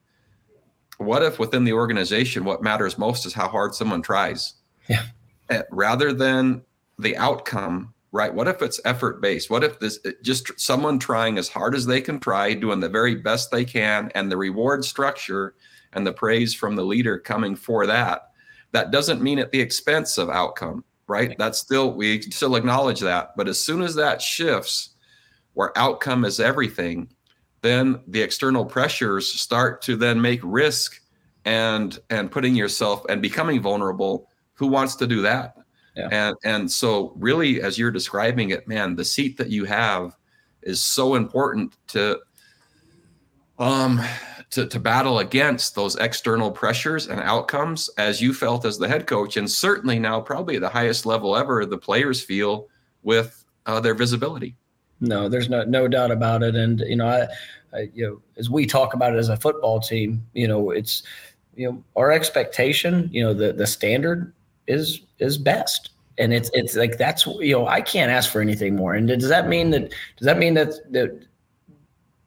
what if within the organization what matters most is how hard someone tries? Yeah. Eh, rather than the outcome right? What if it's effort based? What if this just someone trying as hard as they can try, doing the very best they can, and the reward structure and the praise from the leader coming for that? That doesn't mean at the expense of outcome, right? That's still, we still acknowledge that. But as soon as that shifts, where outcome is everything, then the external pressures start to then make risk and and putting yourself and becoming vulnerable who wants to do that yeah. And and so really as you're describing it, man, the seat that you have is so important to um to, to battle against those external pressures and outcomes as you felt as the head coach and certainly now probably the highest level ever the players feel with uh, their visibility no there's no no doubt about it and you know I, I you know as we talk about it as a football team you know it's you know our expectation you know the the standard is is best and it's it's like that's you know I can't ask for anything more. And does that mean that does that mean that that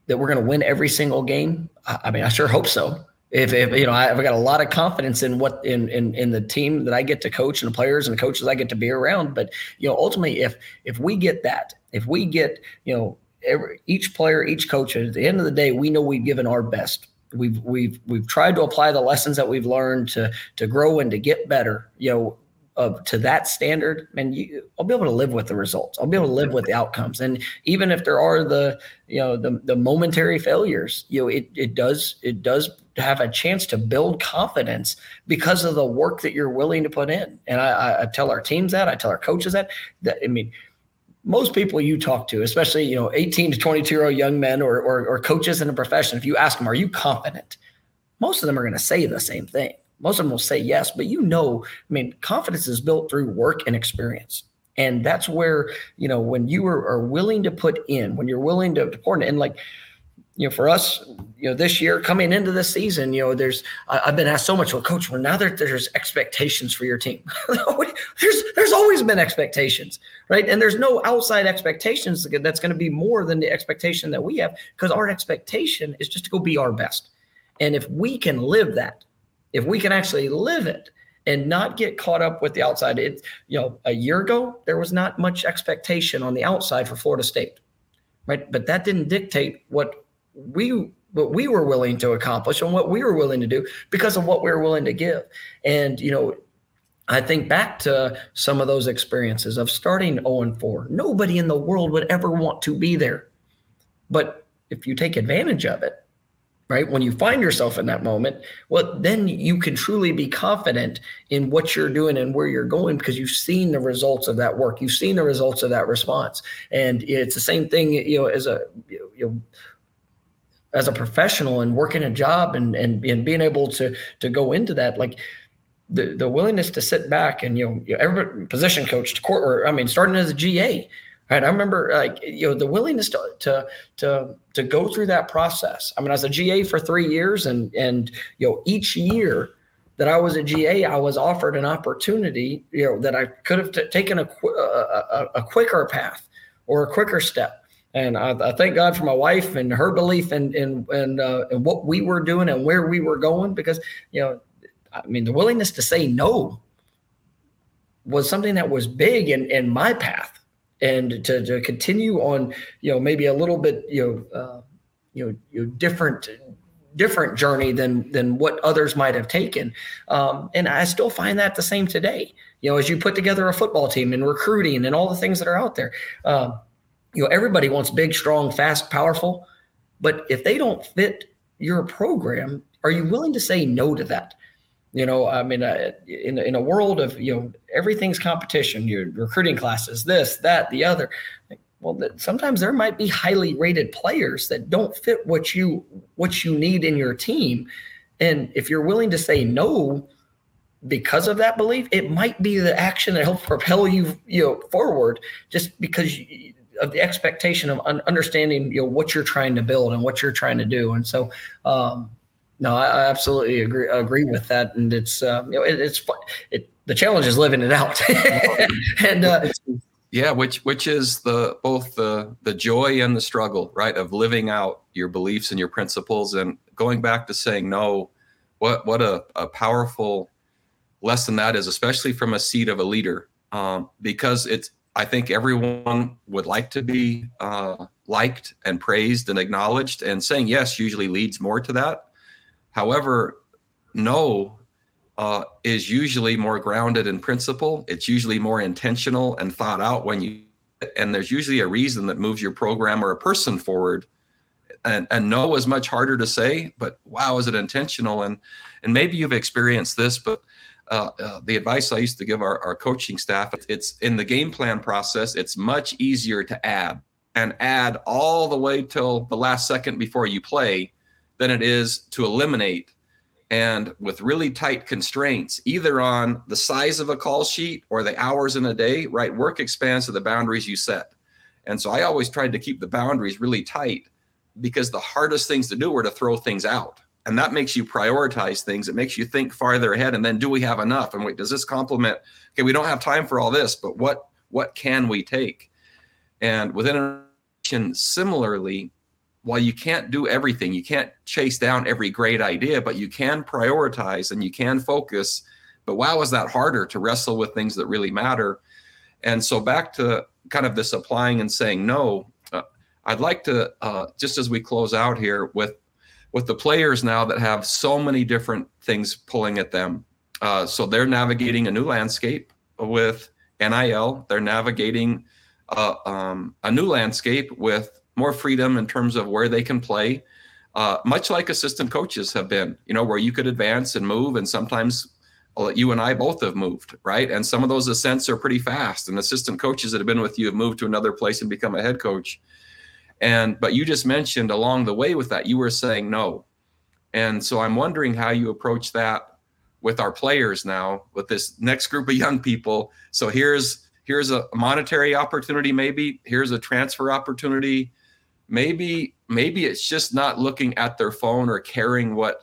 that we're going to win every single game? I mean, I sure hope so. If, if you know, I've got a lot of confidence in what in, in in the team that I get to coach and the players and the coaches I get to be around. But you know, ultimately, if if we get that, if we get you know every, each player, each coach, at the end of the day, we know we've given our best we've we've we've tried to apply the lessons that we've learned to to grow and to get better you know of to that standard, and you, I'll be able to live with the results. I'll be able to live with the outcomes. And even if there are the, you know, the, the momentary failures, you know, it, it does, it does have a chance to build confidence because of the work that you're willing to put in. And I, I tell our teams that, I tell our coaches that, that, I mean, most people you talk to, especially, you know, 18 to 22 year old young men or, or, or coaches in a profession, if you ask them, are you confident? Most of them are going to say the same thing most of them will say yes, but you know, I mean, confidence is built through work and experience. And that's where, you know, when you are, are willing to put in, when you're willing to, to pour in, and like, you know, for us, you know, this year coming into this season, you know, there's I, have been asked so much, well, coach, well, now that there's expectations for your team. there's there's always been expectations, right? And there's no outside expectations that's going to be more than the expectation that we have, because our expectation is just to go be our best. And if we can live that, if we can actually live it and not get caught up with the outside it you know a year ago there was not much expectation on the outside for florida state right but that didn't dictate what we what we were willing to accomplish and what we were willing to do because of what we were willing to give and you know I think back to some of those experiences of starting 0 and 4. Nobody in the world would ever want to be there. But if you take advantage of it, right? When you find yourself in that moment, well, then you can truly be confident in what you're doing and where you're going because you've seen the results of that work. You've seen the results of that response. And it's the same thing, you know, as a, you know, as a professional and working a job and, and, and being able to, to go into that, like, the, the willingness to sit back and you know, every position coach to court or I mean starting as a GA Right. I remember like, you know, the willingness to, to, to, to go through that process. I mean, I was a GA for three years and, and, you know, each year that I was a GA, I was offered an opportunity, you know, that I could have t- taken a, a, a, quicker path or a quicker step. And I, I, thank God for my wife and her belief in, in, in, uh, in what we were doing and where we were going, because, you know, I mean, the willingness to say no was something that was big in, in my path and to, to continue on, you know, maybe a little bit, you know, uh, you know, you different, different journey than, than what others might have taken. Um, and I still find that the same today, you know, as you put together a football team and recruiting and all the things that are out there, um, you know, everybody wants big, strong, fast, powerful, but if they don't fit your program, are you willing to say no to that? You know, I mean, uh, in in a world of you know everything's competition, your recruiting classes, this, that, the other. Well, that sometimes there might be highly rated players that don't fit what you what you need in your team, and if you're willing to say no because of that belief, it might be the action that helps propel you you know forward. Just because of the expectation of un- understanding you know what you're trying to build and what you're trying to do, and so um, no, I, absolutely agree agree with that, and it's uh, you know it, it's it, the challenge is living it out, and uh, yeah, which which is the both the the joy and the struggle, right, of living out your beliefs and your principles, and going back to saying no. What what a, a powerful lesson that is, especially from a seat of a leader, um, because it's I think everyone would like to be uh, liked and praised and acknowledged, and saying yes usually leads more to that. However, no uh, is usually more grounded in principle. It's usually more intentional and thought out when you, and there's usually a reason that moves your program or a person forward. And, and no is much harder to say, but wow, is it intentional? And and maybe you've experienced this, but uh, uh, the advice I used to give our, our coaching staff, it's in the game plan process, it's much easier to add and add all the way till the last second before you play than it is to eliminate. And with really tight constraints either on the size of a call sheet or the hours in a day right work expands to the boundaries you set. And so i always tried to keep the boundaries really tight because the hardest things to do were to throw things out. And that makes you prioritize things. It makes you think farther ahead and then do we have enough? And wait does this complement okay we don't have time for all this but what what can we take? And within a similarly while you can't do everything, you can't chase down every great idea, but you can prioritize and you can focus. But wow, is that harder to wrestle with things that really matter? And so back to kind of this applying and saying no. Uh, I'd like to uh, just as we close out here with with the players now that have so many different things pulling at them. Uh, so they're navigating a new landscape with NIL. They're navigating uh, um, a new landscape with more freedom in terms of where they can play, uh, much like assistant coaches have been, you know, where you could advance and move. And sometimes you and I both have moved, right? And some of those ascents are pretty fast. And assistant coaches that have been with you have moved to another place and become a head coach. And, but you just mentioned along the way with that, you were saying no. And so I'm wondering how you approach that with our players now, with this next group of young people. So here's, here's a monetary opportunity, maybe here's a transfer opportunity maybe maybe it's just not looking at their phone or caring what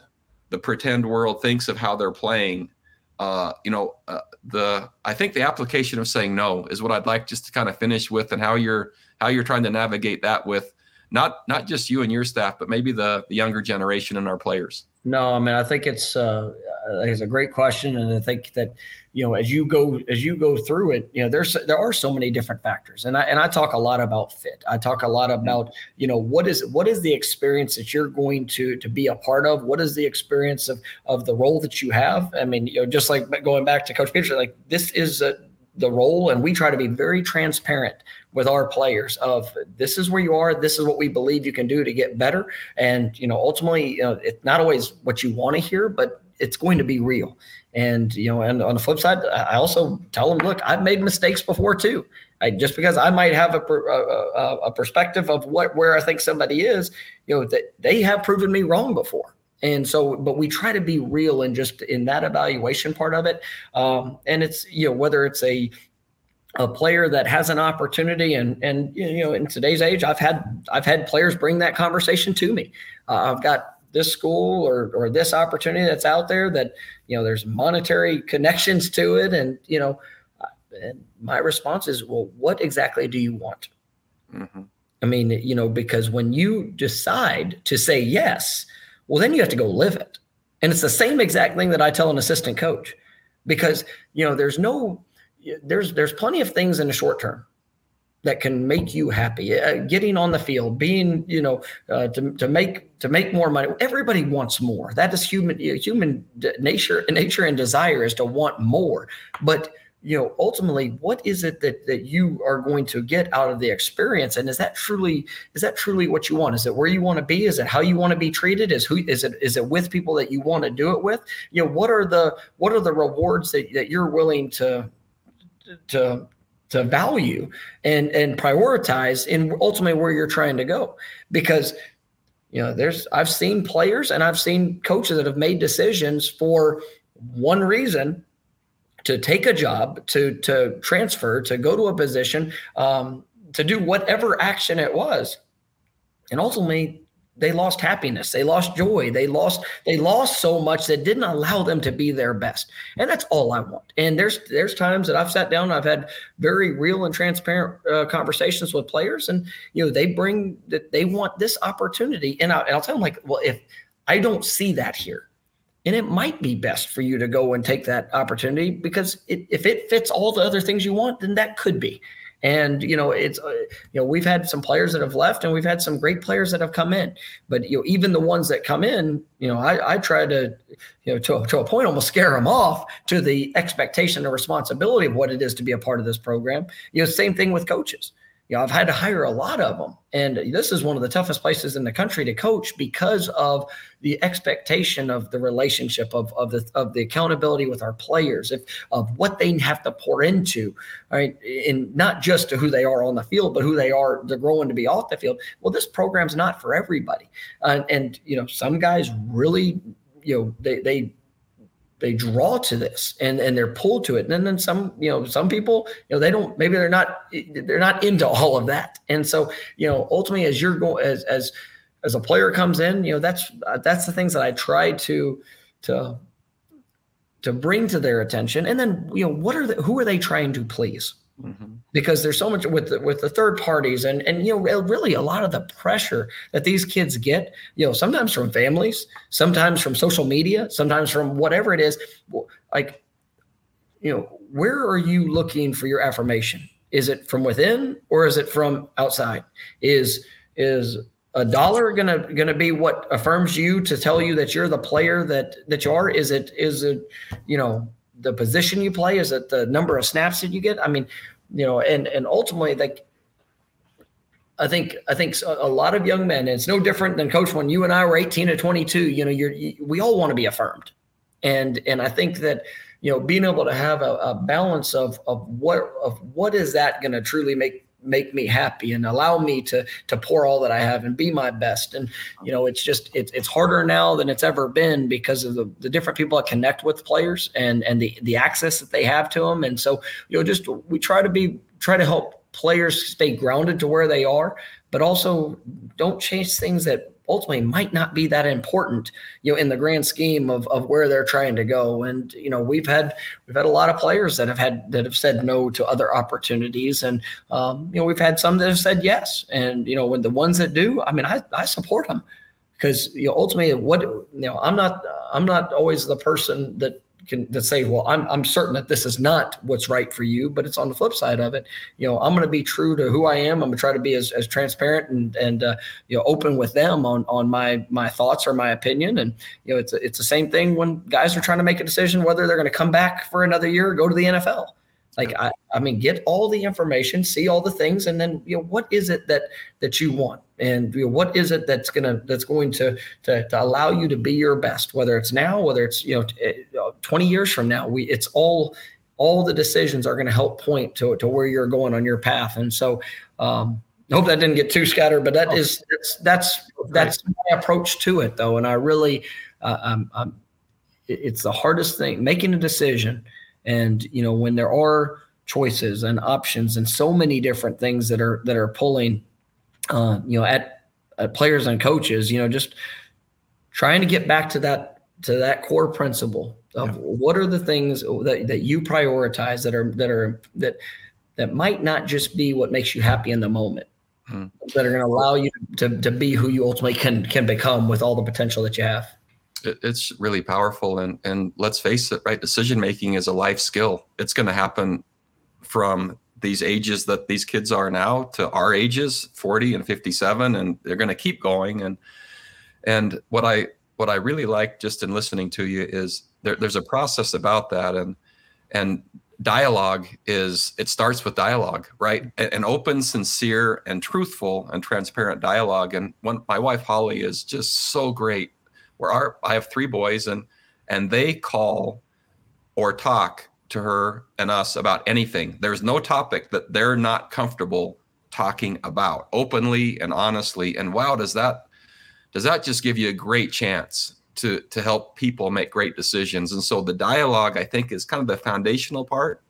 the pretend world thinks of how they're playing. Uh, you know uh, the i think the application of saying no is what i'd like just to kind of finish with and how you're how you're trying to navigate that with not not just you and your staff but maybe the, the younger generation and our players. No i mean i think it's uh, it's a great question. And i think that you know as you go as you go through it you know there's there are so many different factors. And i and i talk a lot about fit. I talk a lot mm-hmm. about you know what is what is the experience that you're going to to be a part of? What is the experience of of the role that you have? I mean you know just like going back to coach Petersen like this is a, the role and we try to be very transparent with our players of this is where you are this is what we believe you can do to get better. And you know ultimately you know it's not always what you want to hear but it's going to be real and you know, and on the flip side, I also tell them, look, I've made mistakes before too. I, just because I might have a, a, a perspective of what where I think somebody is, you know, that they have proven me wrong before. And so, but we try to be real and just in that evaluation part of it. Um, and it's you know whether it's a a player that has an opportunity and and you know in today's age i've had i've had players bring that conversation to me uh, i've got this school or or this opportunity that's out there that you know there's monetary connections to it. And you know uh, and my response is well what exactly do you want? Mm-hmm. i mean you know because when you decide to say yes well then you have to go live it. And it's the same exact thing that I tell an assistant coach because, you know, there's no, there's, there's plenty of things in the short term that can make you happy. Uh, getting on the field, being you know uh, to, to make to make more money. Everybody wants more. That is human human nature nature and desire is to want more. But you know ultimately what is it that that you are going to get out of the experience and is that truly is that truly what you want is it where you want to be is it how you want to be treated is who is it is it with people that you want to do it with you know what are the what are the rewards that, that you're willing to to to value and and prioritize in ultimately where you're trying to go. Because you know there's i've seen players and i've seen coaches that have made decisions for one reason to take a job to to transfer to go to a position um, to do whatever action it was. And ultimately they lost happiness. They lost joy. They lost they lost so much that didn't allow them to be their best. And that's all i want. And there's there's times that i've sat down i've had very real and transparent uh, conversations with players and you know they bring that they want this opportunity. And, I, and i'll tell them like well if i don't see that here and it might be best for you to go and take that opportunity because it, if it fits all the other things you want then that could be and you know, it's uh, you know we've had some players that have left, and we've had some great players that have come in. But you know, even the ones that come in, you know, I, I try to you know to, to a point almost scare them off to the expectation and responsibility of what it is to be a part of this program. You know, same thing with coaches you know, I've had to hire a lot of them. And this is one of the toughest places in the country to coach because of the expectation of the relationship of, of the of the accountability with our players, if, of what they have to pour into, right? And not just to who they are on the field, but who they are, they're growing to be off the field. Well, this program's not for everybody. Uh, and, you know, some guys really, you know, they, they they draw to this and and they're pulled to it. And then some you know some people you know they don't maybe they're not they're not into all of that. And so you know ultimately as you're going as as as a player comes in you know that's that's the things that i try to to to bring to their attention. And then you know what are the who are they trying to please Mm-hmm. Because there's so much with the, with the third parties and and you know really a lot of the pressure that these kids get you know sometimes from families sometimes from social media sometimes from whatever it is. Like you know where are you looking for your affirmation? Is it from within or is it from outside? Is is a dollar gonna gonna be what affirms you to tell you that you're the player that that you are? Is it is it you know the position you play is it the number of snaps that you get i mean you know, and and ultimately, like I think I think a lot of young men, and it's no different than Coach when you and I were 18 to 22. You know, you're you, we all want to be affirmed, and and I think that you know being able to have a, a balance of of what of what is that going to truly make make me happy and allow me to to pour all that I have and be my best. And you know, it's just it's it's harder now than it's ever been because of the, the different people that connect with players and and the the access that they have to them. And so you know, just we try to be try to help players stay grounded to where they are, but also don't chase things that ultimately might not be that important, you know, in the grand scheme of, of where they're trying to go. And, you know, we've had, we've had a lot of players that have had, that have said no to other opportunities. And, um, you know, we've had some that have said yes. And, you know, when the ones that do, I mean, I, I support them because, you know, ultimately what, you know, I'm not, I'm not always the person that can say, well, I'm I'm certain that this is not what's right for you, but it's on the flip side of it. You know, I'm going to be true to who I am. I'm going to try to be as, as transparent and and uh, you know open with them on on my my thoughts or my opinion. And you know, it's it's the same thing when guys are trying to make a decision whether they're going to come back for another year or go to the NFL. Like I, I mean, get all the information, see all the things, and then you know what is it that that you want, and you know, what is it that's gonna that's going to, to to allow you to be your best, whether it's now, whether it's you know eh, twenty years from now. We it's all all the decisions are going to help point to to where you're going on your path, and so. Um, I hope that didn't get too scattered, but that oh, is that's that's that's my approach to it, though, and I really, uh, I'm, I'm, it's the hardest thing making a decision and you know, when there are choices and options and so many different things that are that are pulling, uh, you know, at, at players and coaches, you know, just trying to get back to that to that core principle of yeah. what are the things that, that you prioritize that are that are that that might not just be what makes you happy in the moment hmm. that are going to allow you to, to be who you ultimately can can become with all the potential that you have it, it's really powerful. And and let's face it, right? Decision making is a life skill. It's going to happen from these ages that these kids are now to our ages, 40 and 57, and they're going to keep going. And and what I what I really like just in listening to you is there, there's a process about that, and and dialogue is it starts with dialogue right an open sincere and truthful and transparent dialogue and one my wife holly is just so great where our i have three boys and and they call or talk to her and us about anything. There's no topic that they're not comfortable talking about openly and honestly. And wow does that does that just give you a great chance to to help people make great decisions? And so the dialogue i think is kind of the foundational part.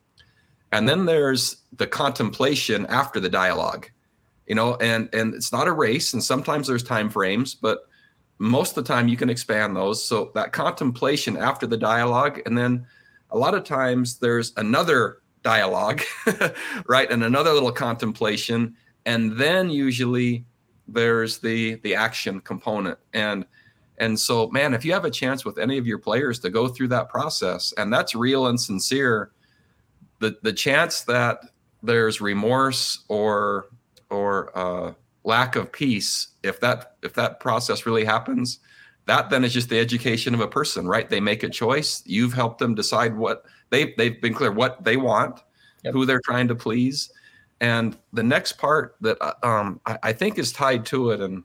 And then there's the contemplation after the dialogue you know and and it's not a race and sometimes there's time frames but most of the time you can expand those. So that contemplation after the dialogue and then a lot of times there's another dialogue right and another little contemplation and then usually there's the the action component. And and so, man, if you have a chance with any of your players to go through that process, and that's real and sincere, the the chance that there's remorse or or uh, lack of peace, if that if that process really happens, that then is just the education of a person, right? They make a choice. You've helped them decide what they they've been clear what they want, yep. who they're trying to please, and the next part that um, I, I think is tied to it, and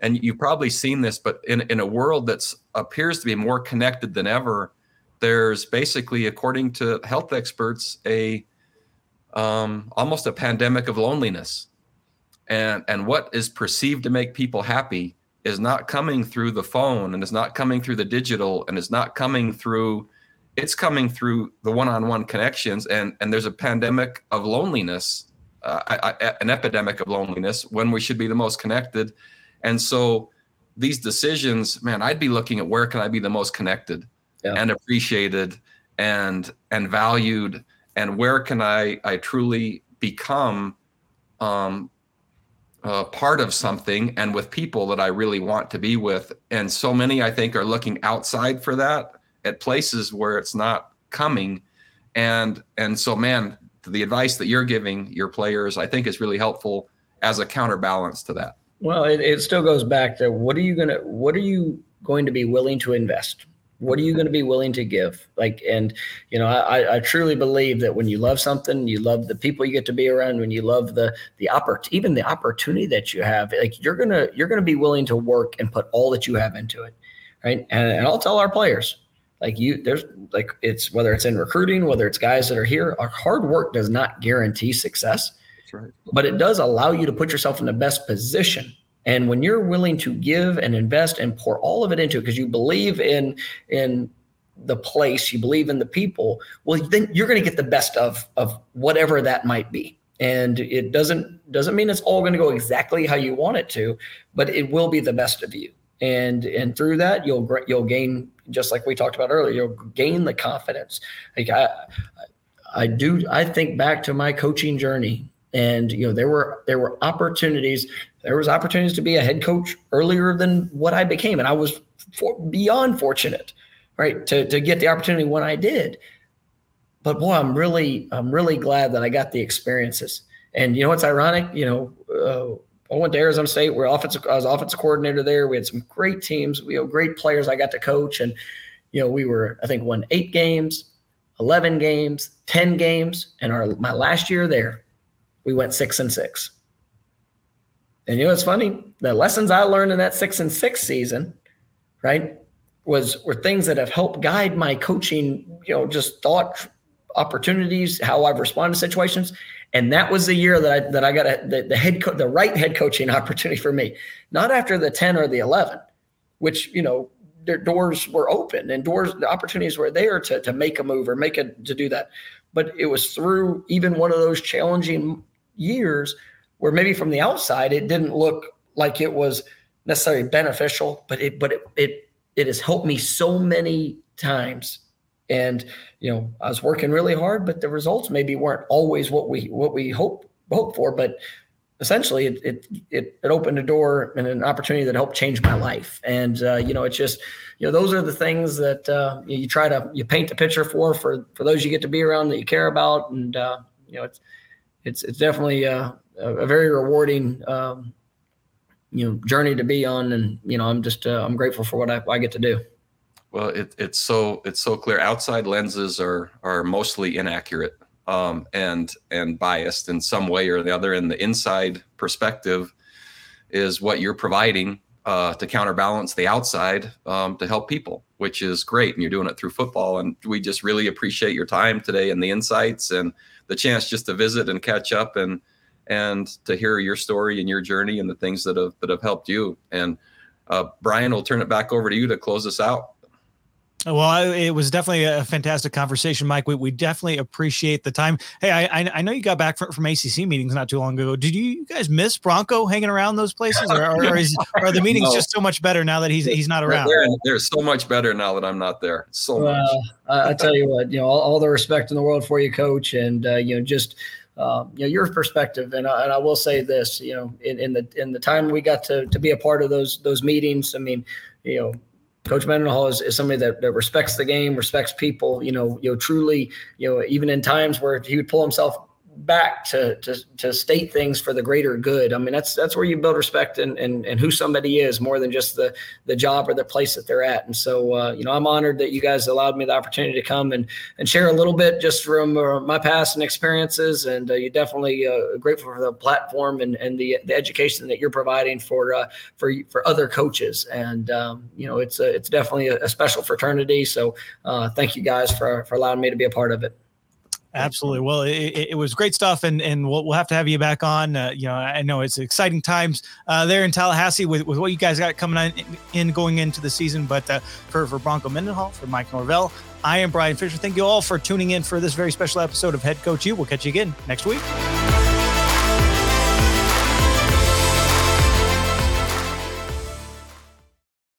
and you've probably seen this, but in, in a world that's appears to be more connected than ever, there's basically, according to health experts, a um, almost a pandemic of loneliness. And, and what is perceived to make people happy is not coming through the phone and is not coming through the digital and is not coming through it's coming through the one-on-one connections and and there's a pandemic of loneliness uh, I, I, an epidemic of loneliness when we should be the most connected and so these decisions, man, I'd be looking at where can I be the most connected yeah. and appreciated and and valued and where can I I truly become um uh, part of something and with people that I really want to be with. And so many, I think, are looking outside for that at places where it's not coming. And and so, man, the advice that you're giving your players, I think, is really helpful as a counterbalance to that. Well, it, it still goes back to what are you gonna what are you going to be willing to invest? What are you going to be willing to give? Like, and you know, I, I truly believe that when you love something, you love the people you get to be around. When you love the the oppor- even the opportunity that you have, like you're gonna you're gonna be willing to work and put all that you have into it, right? And, and I'll tell our players, like you, there's like it's whether it's in recruiting, whether it's guys that are here, our hard work does not guarantee success right. But it does allow you to put yourself in the best position. And when you're willing to give and invest and pour all of it into it because you believe in in the place, you believe in the people, well, then you're going to get the best of of whatever that might be. And it doesn't doesn't mean it's all going to go exactly how you want it to, but it will be the best of you. And and through that, you'll you'll gain just like we talked about earlier. You'll gain the confidence. Like I, I do. I think back to my coaching journey and you know there were there were opportunities there was opportunities to be a head coach earlier than what i became and i was for, beyond fortunate right to, to get the opportunity when i did but boy i'm really i'm really glad that i got the experiences and you know what's ironic you know uh, I went to Arizona State. We're offensive. I was offensive coordinator there. We had some great teams. We had great players. I got to coach, and you know we were. I think won eight games, eleven games, ten games, and our my last year there, we went six and six. And you know what's funny? The lessons I learned in that six and six season, right, was were things that have helped guide my coaching, you know, just thought opportunities, how I've responded to situations. And that was the year that I that I got a, the, the head co- the right head coaching opportunity for me. Not after the 10 or the 11, which, you know, their doors were open and doors the opportunities were there to to make a move or make a to do that. But it was through even one of those challenging years where maybe from the outside it didn't look like it was necessarily beneficial, but it but it it, it has helped me so many times. And you know, I was working really hard, but the results maybe weren't always what we what we hope hope for. But essentially it, it, it it opened a door and an opportunity that helped change my life. And uh, you know, it's just you know those are the things that uh, you, try to you paint the picture for for for those you get to be around that you care about. And uh, you know, it's it's it's definitely uh, a, very rewarding. Um, you know, journey to be on, and you know, I'm just uh, I'm grateful for what I, I get to do. Well, it, it's so it's so clear. Outside lenses are are mostly inaccurate um, and and biased in some way or the other. And the inside perspective is what you're providing uh, to counterbalance the outside um, to help people, which is great. And you're doing it through football. And we just really appreciate your time today and the insights and the chance just to visit and catch up and and to hear your story and your journey and the things that have that have helped you. And uh, Bryan, we'll turn it back over to you to close us out. Well, it was definitely a fantastic conversation, Mike. We, we definitely appreciate the time. Hey, I I know you got back from, from ACC meetings not too long ago. Did you guys miss Bronco hanging around those places, or, or, is, or are the meetings no. just so much better now that he's he's not around? They're, they're so much better now that I'm not there. So well, much. I tell you what, you know, all, all, the respect in the world for you, Coach, and uh, you know, just uh, you know your perspective. And I, and I will say this, you know, in, in the in the time we got to to be a part of those those meetings, I mean, you know Coach Mendenhall is, is somebody that, that respects the game, respects people. You know, you know, truly, you know, even in times where he would pull himself back to, to to state things for the greater good. I mean, that's that's where you build respect and and, and who somebody is more than just the the job or the place that they're at. And so, uh, you know, I'm honored that you guys allowed me the opportunity to come and and share a little bit just from uh, my past and experiences. And uh, you're definitely uh, grateful for the platform and and the the education that you're providing for uh, for for other coaches. And um, you know, it's a, it's definitely a, a special fraternity. So, uh, thank you guys for for allowing me to be a part of it. Absolutely. Well, it, it, was great stuff, and and we'll, we'll have to have you back on. Uh, you know, I know it's exciting times uh, there in Tallahassee with, with what you guys got coming on in going into the season. But uh, for for Bronco Mendenhall, for Mike Norvell, I am Bryan Fischer. Thank you all for tuning in for this very special episode of HeadCoachU. We'll catch you again next week.